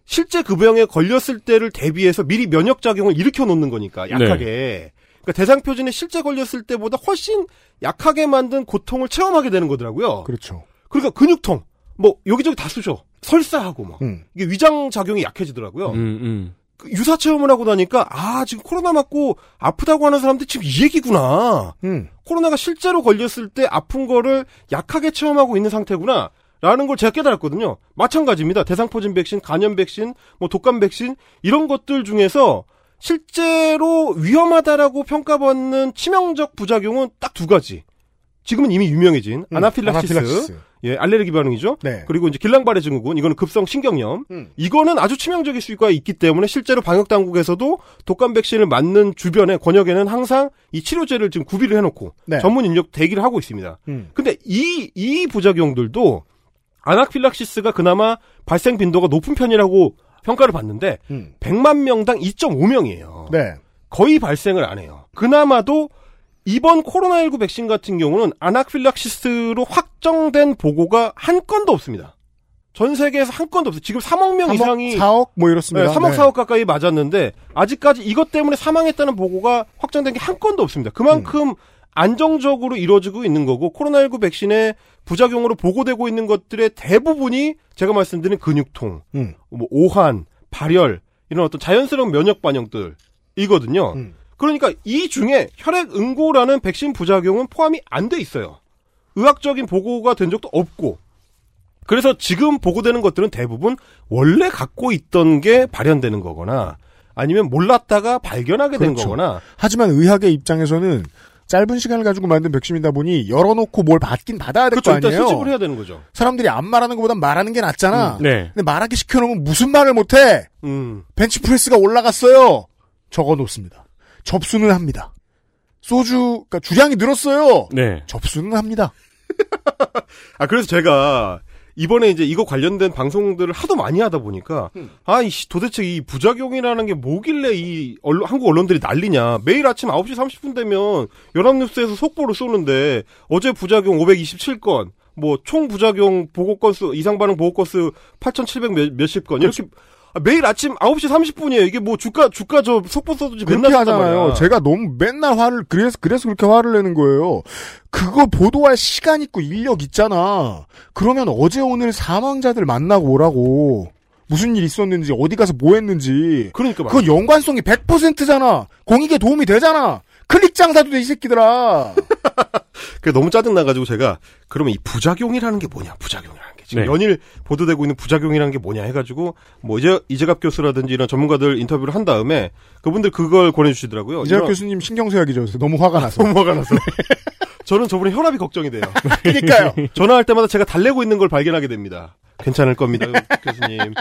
실제 그 병에 걸렸을 때를 대비해서 미리 면역 작용을 일으켜 놓는 거니까 약하게. 그러니까 대상표진에 실제 걸렸을 때보다 훨씬 약하게 만든 고통을 체험하게 되는 거더라고요. 그렇죠. 그러니까 근육통, 뭐 여기저기 다 쑤셔. 설사하고 막. 음. 이게 위장 작용이 약해지더라고요. 음, 음. 그 유사 체험을 하고 나니까 아 지금 코로나 맞고 아프다고 하는 사람들 지금 이 얘기구나. 음. 코로나가 실제로 걸렸을 때 아픈 거를 약하게 체험하고 있는 상태구나. 라는 걸 제가 깨달았거든요. 마찬가지입니다. 대상포진 백신, 간염 백신, 뭐 독감 백신 이런 것들 중에서 실제로 위험하다라고 평가받는 치명적 부작용은 딱 두 가지. 지금은 이미 유명해진 음, 아나필락시스. 아나필락시스. 예, 알레르기 반응이죠. 네. 그리고 이제 길랑발해 증후군, 이거는 급성 신경염. 음. 이거는 아주 치명적일 수가 있기 때문에 실제로 방역 당국에서도 독감 백신을 맞는 주변에 권역에는 항상 이 치료제를 지금 구비를 해놓고 네. 전문 인력 대기를 하고 있습니다. 음. 근데 이, 이 부작용들도 아나필락시스가 그나마 발생 빈도가 높은 편이라고 평가를 받는데 음. 100만 명당 2.5명이에요. 네. 거의 발생을 안 해요. 그나마도 이번 코로나19 백신 같은 경우는 아나필락시스로 확정된 보고가 한 건도 없습니다. 전 세계에서 한 건도 없어요. 지금 3억 명 3억, 이상이 4억 뭐 이렇습니다. 네, 3억 네. 4억 가까이 맞았는데 아직까지 이것 때문에 사망했다는 보고가 확정된 게 한 건도 없습니다. 그만큼 음. 안정적으로 이루어지고 있는 거고 코로나19 백신의 부작용으로 보고되고 있는 것들의 대부분이 제가 말씀드린 근육통, 음. 뭐 오한, 발열 이런 어떤 자연스러운 면역 반응들이거든요. 음. 그러니까 이 중에 혈액 응고라는 백신 부작용은 포함이 안 돼 있어요. 의학적인 보고가 된 적도 없고. 그래서 지금 보고되는 것들은 대부분 원래 갖고 있던 게 발현되는 거거나 아니면 몰랐다가 발견하게 된 그렇죠. 거거나 하지만 의학의 입장에서는 짧은 시간을 가지고 만든 백신이다 보니 열어놓고 뭘 받긴 받아야 될거 그렇죠. 일단 아니에요. 수집을 해야 되는 거죠. 사람들이 안 말하는 것보단 말하는 게 낫잖아. 음, 네. 근데 말하기 시켜놓으면 무슨 말을 못해? 음. 벤치프레스가 올라갔어요. 적어놓습니다. 접수는 합니다. 소주, 그러니까 주량이 늘었어요. 네. 접수는 합니다. [laughs] 아 그래서 제가 이번에 이제 이거 관련된 방송들을 하도 많이 하다 보니까 아이씨 도대체 이 부작용이라는 게 뭐길래 이 언론- 한국 언론들이 난리냐. 매일 아침 9시 30분 되면 연합뉴스에서 속보를 쏘는데 어제 부작용 527건 뭐 총 부작용 보고 건수 이상 반응 보고 건수 8,700 몇, 몇십 건. 이렇게 아, 매일 아침 9시 30분이에요. 이게 뭐 주가 주가 저 속보 써도지 맨날 하잖아요. 제가 너무 맨날 화를 그래서 그래서 그렇게 화를 내는 거예요. 그거 보도할 시간 있고 인력 있잖아. 그러면 어제 오늘 사망자들 만나고 오라고. 무슨 일 있었는지 어디 가서 뭐 했는지. 그러니까 그건 연관성이 100%잖아. 공익에 도움이 되잖아. 클릭 장사도 돼 이 새끼들아. [laughs] 그게 너무 짜증 나가지고 제가 그러면 이 부작용이라는 게 뭐냐 부작용이라는 게 지금 네. 연일 보도되고 있는 부작용이라는 게 뭐냐 해가지고 뭐 이제 이재갑 교수라든지 이런 전문가들 인터뷰를 한 다음에 그분들 그걸 권해주시더라고요. 이재학 이런- 교수님 신경쇠약이죠. 너무 화가 나서. [laughs] 너무 화가 나서. 저는 저분의 혈압이 걱정이 돼요. [laughs] 그러니까요. [laughs] 전화할 때마다 제가 달래고 있는 걸 발견하게 됩니다. 괜찮을 겁니다, 교수님.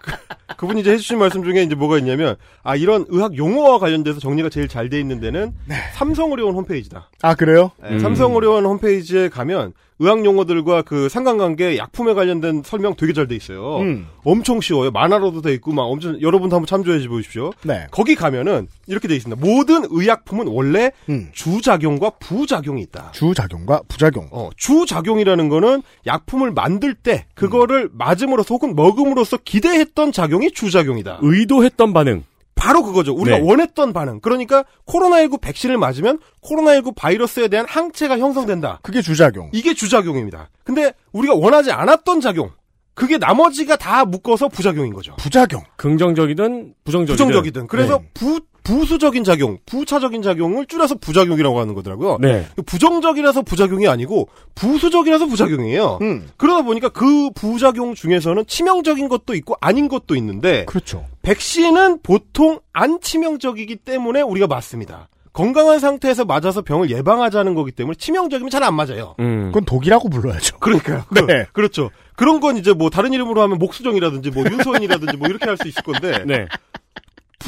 그, 그분이 이제 해주신 말씀 중에 이제 뭐가 있냐면, 아, 이런 의학 용어와 관련돼서 정리가 제일 잘 돼 있는 데는 삼성의료원 홈페이지다. 아 그래요? 네, 음. 삼성의료원 홈페이지에 가면 의학 용어들과 그 상관관계 약품에 관련된 설명 되게 잘 돼 있어요. 음. 엄청 쉬워요. 만화로도 돼 있고 막 엄청 여러분도 한번 참조해 보십시오. 네. 거기 가면은 이렇게 돼 있습니다. 모든 의약품은 원래 음. 주작용과 부작용이 있다. 주작용과 부작용. 어, 주작용이라는 거는 약품을 만들 때 그거를 맞음으로써 혹은 먹음으로써 기대했던 작용이 주작용이다. 의도했던 반응. 바로 그거죠. 우리가 네. 원했던 반응. 그러니까 코로나19 백신을 맞으면 코로나19 바이러스에 대한 항체가 형성된다. 그게 주작용. 이게 주작용입니다. 근데 우리가 원하지 않았던 작용. 그게 나머지가 다 묶어서 부작용인 거죠. 부작용. 긍정적이든 부정적이든. 부정적이든. 그래서 네. 부, 부수적인 작용, 부차적인 작용을 줄여서 부작용이라고 하는 거더라고요. 네. 부정적이라서 부작용이 아니고 부수적이라서 부작용이에요. 음. 그러다 보니까 그 부작용 중에서는 치명적인 것도 있고 아닌 것도 있는데 그렇죠. 백신은 보통 안 치명적이기 때문에 우리가 맞습니다. 건강한 상태에서 맞아서 병을 예방하자는 거기 때문에 치명적이면 잘 안 맞아요. 음. 그건 독이라고 불러야죠. 그러니까요. 네. 그, 렇죠 그런 건 이제 뭐 다른 이름으로 하면 목수정이라든지 뭐 윤소인이라든지 뭐 이렇게 할 수 있을 건데 네.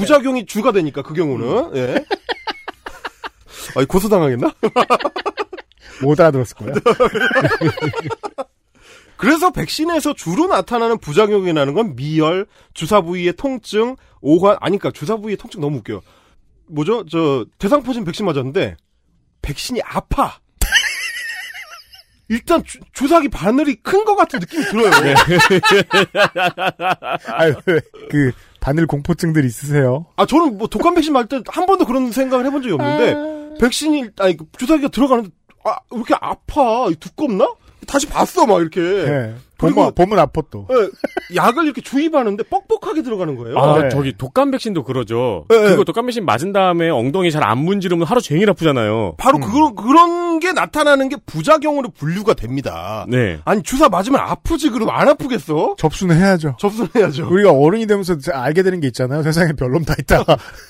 부작용이 주가 되니까 그 경우는 예. 아, 고소당하겠나? [laughs] 못 알아들었을 거야. [laughs] 그래서 백신에서 주로 나타나는 부작용이 나는 건 미열, 주사 부위의 통증, 오한 아니까 주사 부위의 통증 너무 웃겨요. 뭐죠? 저 대상포진 백신 맞았는데 백신이 아파. [laughs] 일단 주, 주사기 바늘이 큰 것 같은 느낌이 들어요. 아유, 그 바늘 공포증들 있으세요? 아 저는 뭐 독감 백신 맞을 때 한 번도 그런 생각을 해본 적이 없는데 백신이 아니 그 주사기가 들어가는데 아왜 이렇게 아파 두껍나? 다시 봤어 막 이렇게 네. 봄은, 봄은 아파 또. 예, 약을 이렇게 주입하는데 뻑뻑하게 들어가는 거예요. 아, 네. 저기 독감 백신도 그러죠. 네, 그거 네. 독감 백신 맞은 다음에 엉덩이 잘 안 문지르면 하루 종일 아프잖아요. 바로 그런 그런 게 나타나는 게 부작용으로 분류가 됩니다. 네. 아니 주사 맞으면 아프지 그럼 안 아프겠어? 접수는 해야죠. 접수해야죠. 우리가 어른이 되면서 알게 되는 게 있잖아요. 세상에 별놈 다 있다.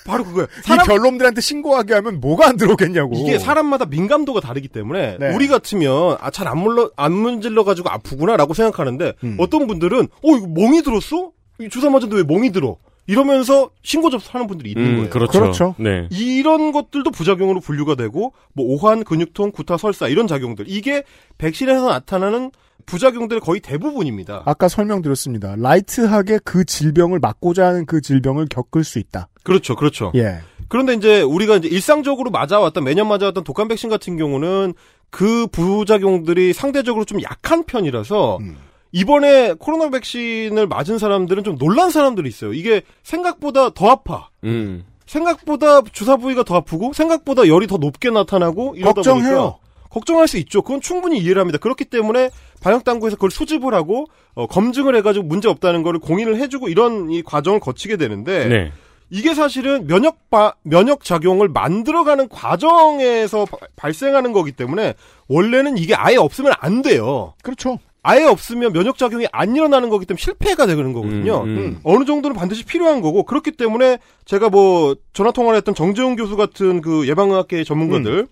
바로 그거예요. 이 별놈들한테 신고하게 하면 뭐가 안 들어오겠냐고. 이게 사람마다 민감도가 다르기 때문에 네. 우리 같으면 아 잘 안 물러 안 문질러 가지고 아프구나라고 생각 하는데 음. 어떤 분들은 어 이거 멍이 들었어? 이 주사 맞았는데 왜 멍이 들어? 이러면서 신고 접수하는 분들이 있는 음, 거예요. 그렇죠. 그렇죠. 네. 이런 것들도 부작용으로 분류가 되고 뭐 오한, 근육통, 구타, 설사 이런 작용들 이게 백신에서 나타나는 부작용들의 거의 대부분입니다. 아까 설명드렸습니다. 라이트하게 그 질병을 막고자 하는 그 질병을 겪을 수 있다. 그렇죠, 그렇죠. 예. 그런데 이제 우리가 이제 일상적으로 맞아왔던 매년 맞아왔던 독감 백신 같은 경우는 그 부작용들이 상대적으로 좀 약한 편이라서 음. 이번에 코로나 백신을 맞은 사람들은 좀 놀란 사람들이 있어요. 이게 생각보다 더 아파. 음. 생각보다 주사 부위가 더 아프고 생각보다 열이 더 높게 나타나고 이러다 걱정해요. 보니까 걱정할 수 있죠. 그건 충분히 이해를 합니다. 그렇기 때문에 방역 당국에서 그걸 수집을 하고 어, 검증을 해가지고 문제 없다는 거를 공인을 해주고 이런 이 과정을 거치게 되는데 네. 이게 사실은 면역 바, 면역 작용을 만들어가는 과정에서 바- 발생하는 거기 때문에 원래는 이게 아예 없으면 안 돼요. 그렇죠. 아예 없으면 면역 작용이 안 일어나는 거기 때문에 실패가 되는 거거든요. 음, 음. 어느 정도는 반드시 필요한 거고 그렇기 때문에 제가 뭐 전화 통화를 했던 정재훈 교수 같은 그 예방의학계 전문가들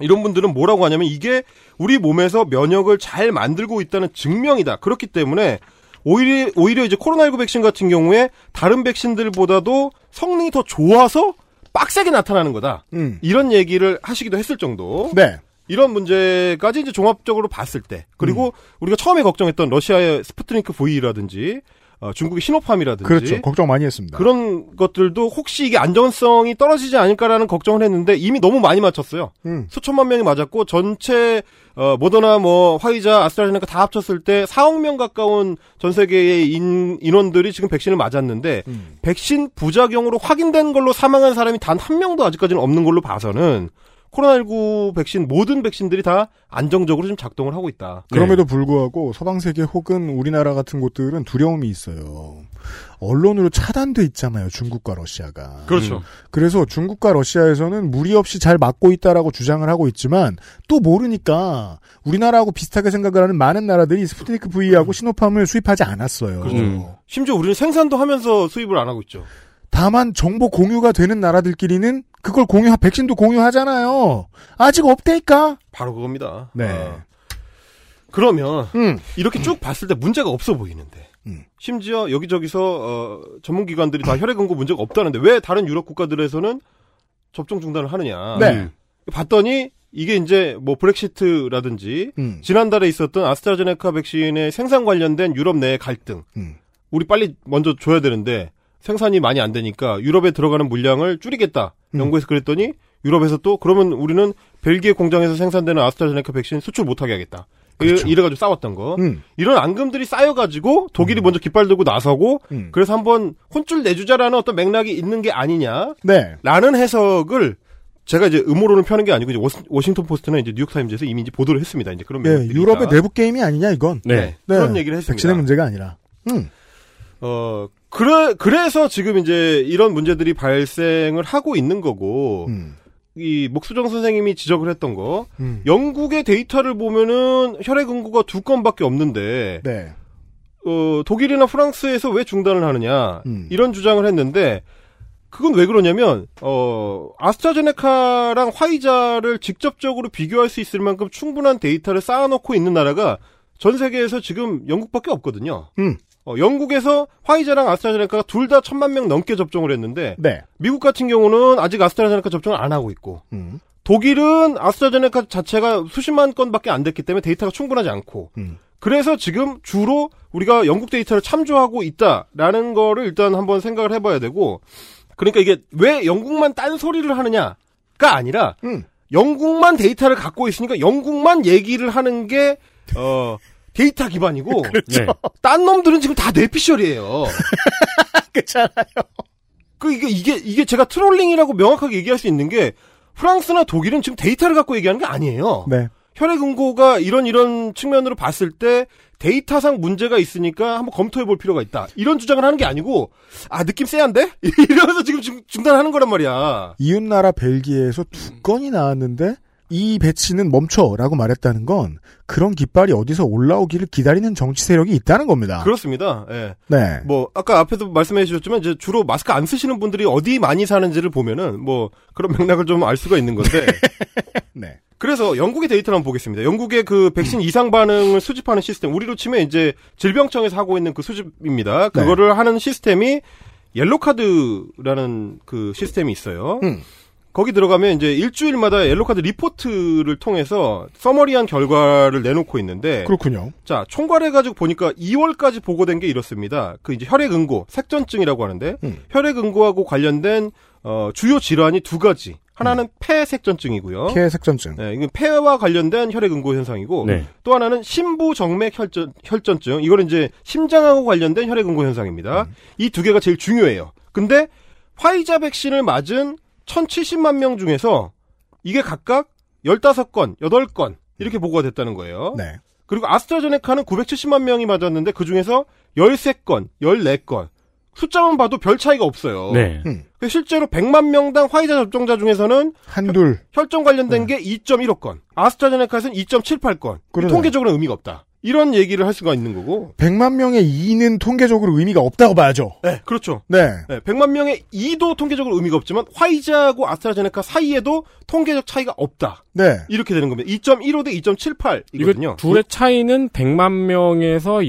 이런 분들은 뭐라고 하냐면 이게 우리 몸에서 면역을 잘 만들고 있다는 증명이다. 그렇기 때문에 오히려 오히려 이제 코로나19 백신 같은 경우에 다른 백신들보다도 성능이 더 좋아서 빡세게 나타나는 거다. 음. 이런 얘기를 하시기도 했을 정도. 네. 이런 문제까지 이제 종합적으로 봤을 때 그리고 우리가 처음에 걱정했던 러시아의 스푸트니크 V라든지 어, 중국의 시노팜이라든지 그렇죠. 걱정 많이 했습니다. 그런 것들도 혹시 이게 안전성이 떨어지지 않을까라는 걱정을 했는데 이미 너무 많이 맞췄어요. 음. 수천만 명이 맞았고 전체 어, 모더나 뭐 화이자 아스트라제네카 다 합쳤을 때 4억 명 가까운 전 세계의 인, 인원들이 지금 백신을 맞았는데 음. 백신 부작용으로 확인된 걸로 사망한 사람이 단 한 명도 아직까지는 없는 걸로 봐서는 코로나19 백신 모든 백신들이 다 안정적으로 좀 작동을 하고 있다. 그럼에도 불구하고 서방 세계 혹은 우리나라 같은 곳들은 두려움이 있어요. 언론으로 차단돼 있잖아요. 중국과 러시아가. 그렇죠. 음. 그래서 중국과 러시아에서는 무리 없이 잘 막고 있다라고 주장을 하고 있지만 또 모르니까 우리나라하고 비슷하게 생각을 하는 많은 나라들이 스푸트니크 V하고 시노팜을 수입하지 않았어요. 그렇죠. 심지어 우리는 생산도 하면서 수입을 안 하고 있죠. 다만 정보 공유가 되는 나라들끼리는 그걸 공유 백신도 공유하잖아요. 아직 없다니까. 바로 그겁니다. 네. 어. 그러면 음. 이렇게 쭉 봤을 때 문제가 없어 보이는데 음. 심지어 여기저기서 어, 전문기관들이 다 혈액 응고 문제가 없다는데 왜 다른 유럽 국가들에서는 접종 중단을 하느냐? 네. 봤더니 이게 이제 뭐 브렉시트라든지 음. 지난달에 있었던 아스트라제네카 백신의 생산 관련된 유럽 내의 갈등. 음. 우리 빨리 먼저 줘야 되는데 생산이 많이 안 되니까 유럽에 들어가는 물량을 줄이겠다. 음. 영국에서 그랬더니 유럽에서 또 그러면 우리는 벨기에 공장에서 생산되는 아스트라제네카 백신 수출 못하게 하겠다. 그렇죠. 이래, 가지고 싸웠던 거. 음. 이런 앙금들이 쌓여가지고 독일이 먼저 깃발 들고 나서고 음. 그래서 한번 혼쭐 내주자라는 어떤 맥락이 있는 게 아니냐. 네. 라는 해석을 제가 이제 음모론을 펴는 게 아니고 이제 워싱- 워싱턴 포스트나 이제 뉴욕 타임즈에서 이미 이제 보도를 했습니다. 이제 그런 네, 유럽의. 내부 게임이 아니냐 이건. 네. 그런 얘기를 했습니다. 백신의 문제가 아니라. 음. 어 그래 그래서 지금 이제 이런 문제들이 발생을 하고 있는 거고 음. 이 목수정 선생님이 지적을 했던 거 음. 영국의 데이터를 보면은 혈액 응고가 두 건밖에 없는데 네. 어, 독일이나 프랑스에서 왜 중단을 하느냐 음. 이런 주장을 했는데 그건 왜 그러냐면 어 아스트라제네카랑 화이자를 직접적으로 비교할 수 있을 만큼 충분한 데이터를 쌓아놓고 있는 나라가 전 세계에서 지금 영국밖에 없거든요. 음. 어, 영국에서 화이자랑 아스트라제네카가 둘 다 천만 명 넘게 접종을 했는데 네. 미국 같은 경우는 아직 아스트라제네카 접종을 안 하고 있고 음. 독일은 아스트라제네카 자체가 수십만 건밖에 안 됐기 때문에 데이터가 충분하지 않고 음. 그래서 지금 주로 우리가 영국 데이터를 참조하고 있다라는 거를 일단 한번 생각을 해봐야 되고 그러니까 이게 왜 영국만 딴소리를 하느냐가 아니라 음. 영국만 데이터를 갖고 있으니까 영국만 얘기를 하는 게 어, 데이터 기반이고 [laughs] 네. 딴 놈들은 지금 다 뇌피셜이에요. [laughs] 그렇잖아요. 그 이게 이게 이게 제가 trolling이라고 명확하게 얘기할 수 있는 게 프랑스나 독일은 지금 데이터를 갖고 얘기하는 게 아니에요. 네. 혈액 응고가 이런 이런 측면으로 봤을 때 데이터상 문제가 있으니까 한번 검토해 볼 필요가 있다. 이런 주장을 하는 게 아니고 아 느낌 쎄한데? [laughs] 이러면서 지금 중- 중단하는 거란 말이야. 이웃 나라 벨기에에서 두 건이 나왔는데 이 배치는 멈춰라고 말했다는 건 그런 깃발이 어디서 올라오기를 기다리는 정치 세력이 있다는 겁니다. 그렇습니다. 예. 네. 뭐 아까 앞에도 말씀해 주셨지만 이제 주로 마스크 안 쓰시는 분들이 어디 많이 사는지를 보면은 뭐 그런 맥락을 좀 알 수가 있는 건데. [laughs] 네. 그래서 영국의 데이터를 한번 보겠습니다. 영국의 그 백신 이상 반응을 수집하는 시스템, 우리로 치면 이제 질병청에서 하고 있는 그 수집입니다. 그거를 하는 시스템이 옐로카드라는 그 시스템이 있어요. 음. 거기 들어가면 이제 일주일마다 옐로카드 리포트를 통해서 summary한 결과를 내놓고 있는데 그렇군요. 자, 총괄해 가지고 보니까 2월까지 보고된 게 이렇습니다. 그 이제 혈액 응고, 색전증이라고 하는데, 음. 혈액 응고하고 관련된, 어, 주요 질환이 두 가지. 하나는 폐색전증이고요. 폐 색전증. 네, 이건 폐와 관련된 혈액 응고 현상이고, 네. 또 하나는 심부 정맥 혈전, 혈전증. 이거는 이제 심장하고 관련된 혈액 응고 현상입니다. 이두 개가 제일 중요해요. 근데, 화이자 백신을 맞은 1070만 명 중에서, 이게 각각 15건, 8건, 이렇게 보고가 됐다는 거예요. 네. 그리고 아스트라제네카는 970만 명이 맞았는데 그 중에서 13건, 14건. 숫자만 봐도 별 차이가 없어요. 네. 그 실제로 100만 명당 화이자 접종자 중에서는 한둘 혈전 관련된 게 2.15건, 아스트라제네카에서는 2.78건. 그러네. 통계적으로는 의미가 없다. 이런 얘기를 할 수가 있는 거고. 100만 명의 2는 통계적으로 의미가 없다고 봐야죠. 네, 그렇죠. 네. 네, 100만 명의 2도 통계적으로 의미가 없지만 화이자하고 아스트라제네카 사이에도 통계적 차이가 없다. 네. 이렇게 되는 겁니다. 2.15 대 2.78이거든요. 이거 둘의 차이는 100만 명에서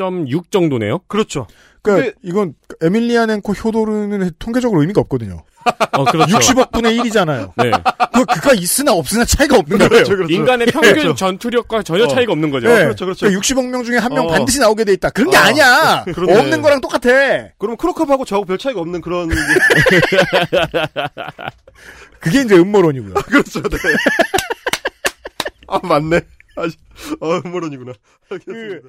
0.6 정도네요. 그렇죠. 그러니까 이건 에밀리아넨코 효도르는 통계적으로 의미가 없거든요. [laughs] 어, 그렇죠. 60억 분의 1이잖아요. 네. 그 그가 있으나 없으나 차이가 없는 거예요. 인간의 평균 그렇죠. 전투력과 전혀 어. 차이가 없는 거죠. 네. 그러니까 60억 명 중에 한명 어. 반드시 나오게 돼 있다. 그런 게 어. 아니야. [laughs] 없는 거랑 똑같아. 그럼 크로컵하고 저하고 별 차이가 없는 그런. [laughs] 그게 이제 음모론이고요. 그렇죠, 네. 아, 맞네. 아, 어, 음모론이구나. 알겠습니다.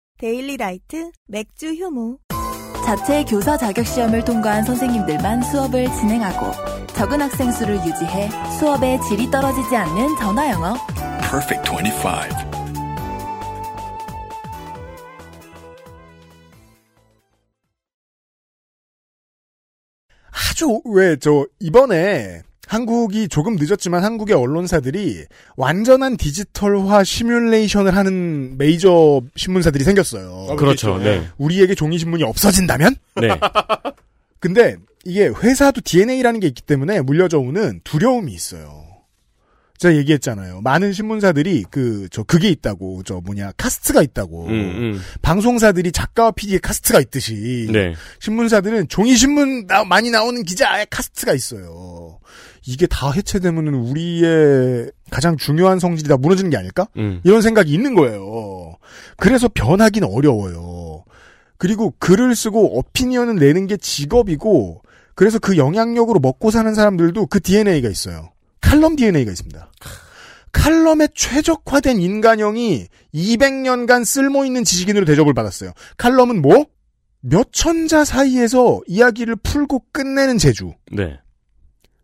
데일리 라이트 맥주 효모. 자체 교사 자격 시험을 통과한 선생님들만 수업을 진행하고 적은 학생 수를 유지해 수업의 질이 떨어지지 않는 전화 영어. Perfect 25. 아주 왜 저 이번에 한국이 조금 늦었지만 한국의 언론사들이 완전한 디지털화 시뮬레이션을 하는 메이저 신문사들이 생겼어요. 그렇죠. 네. 우리에게 종이 신문이 없어진다면? 네. [laughs] 근데 이게 회사도 DNA라는 게 있기 때문에 물려져 오는 두려움이 있어요. 제가 얘기했잖아요. 많은 신문사들이 그 저 그게 있다고 저 뭐냐 카스트가 있다고. 음, 음. 방송사들이 작가와 PD의 카스트가 있듯이 네. 신문사들은 종이 신문 나- 많이 나오는 기자의 카스트가 있어요. 이게 다 해체되면은 우리의 가장 중요한 성질이 다 무너지는 게 아닐까? 음. 이런 생각이 있는 거예요. 그래서 변하기는 어려워요. 그리고 글을 쓰고 어피니언을 내는 게 직업이고 그래서 그 영향력으로 먹고 사는 사람들도 그 DNA가 있어요. 칼럼 DNA가 있습니다. 칼럼에 최적화된 인간형이 200년간 쓸모 있는 지식인으로 대접을 받았어요. 칼럼은 뭐? 몇 천자 사이에서 이야기를 풀고 끝내는 재주. 네.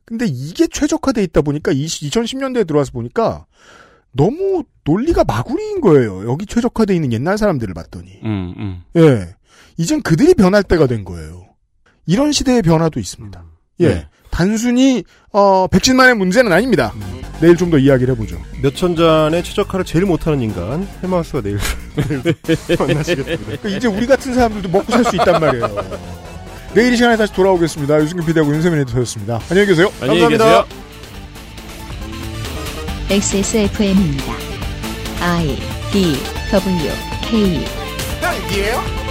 근데 이게 최적화돼 있다 보니까 2010년대에 들어와서 보니까 너무 논리가 마구리인 거예요. 여기 최적화돼 있는 옛날 사람들을 봤더니. 음, 음. 예. 이젠 그들이 변할 때가 된 거예요. 이런 시대의 변화도 있습니다. 예. 네. 단순히 어 백신만의 문제는 아닙니다. 내일 좀 더 이야기를 해보죠. 몇천 잔의 최적화를 제일 못하는 인간 헬마우스가 내일 [laughs] 만나시겠습니다. 그러니까 이제 우리 같은 사람들도 먹고 살 수 있단 말이에요. 내일 이 시간에 다시 돌아오겠습니다. 유승균 PD하고 윤세민 에디터였습니다. 안녕히 계세요. 안녕히 감사합니다. 계세요. XSFM입니다. I D W K 헬기예요?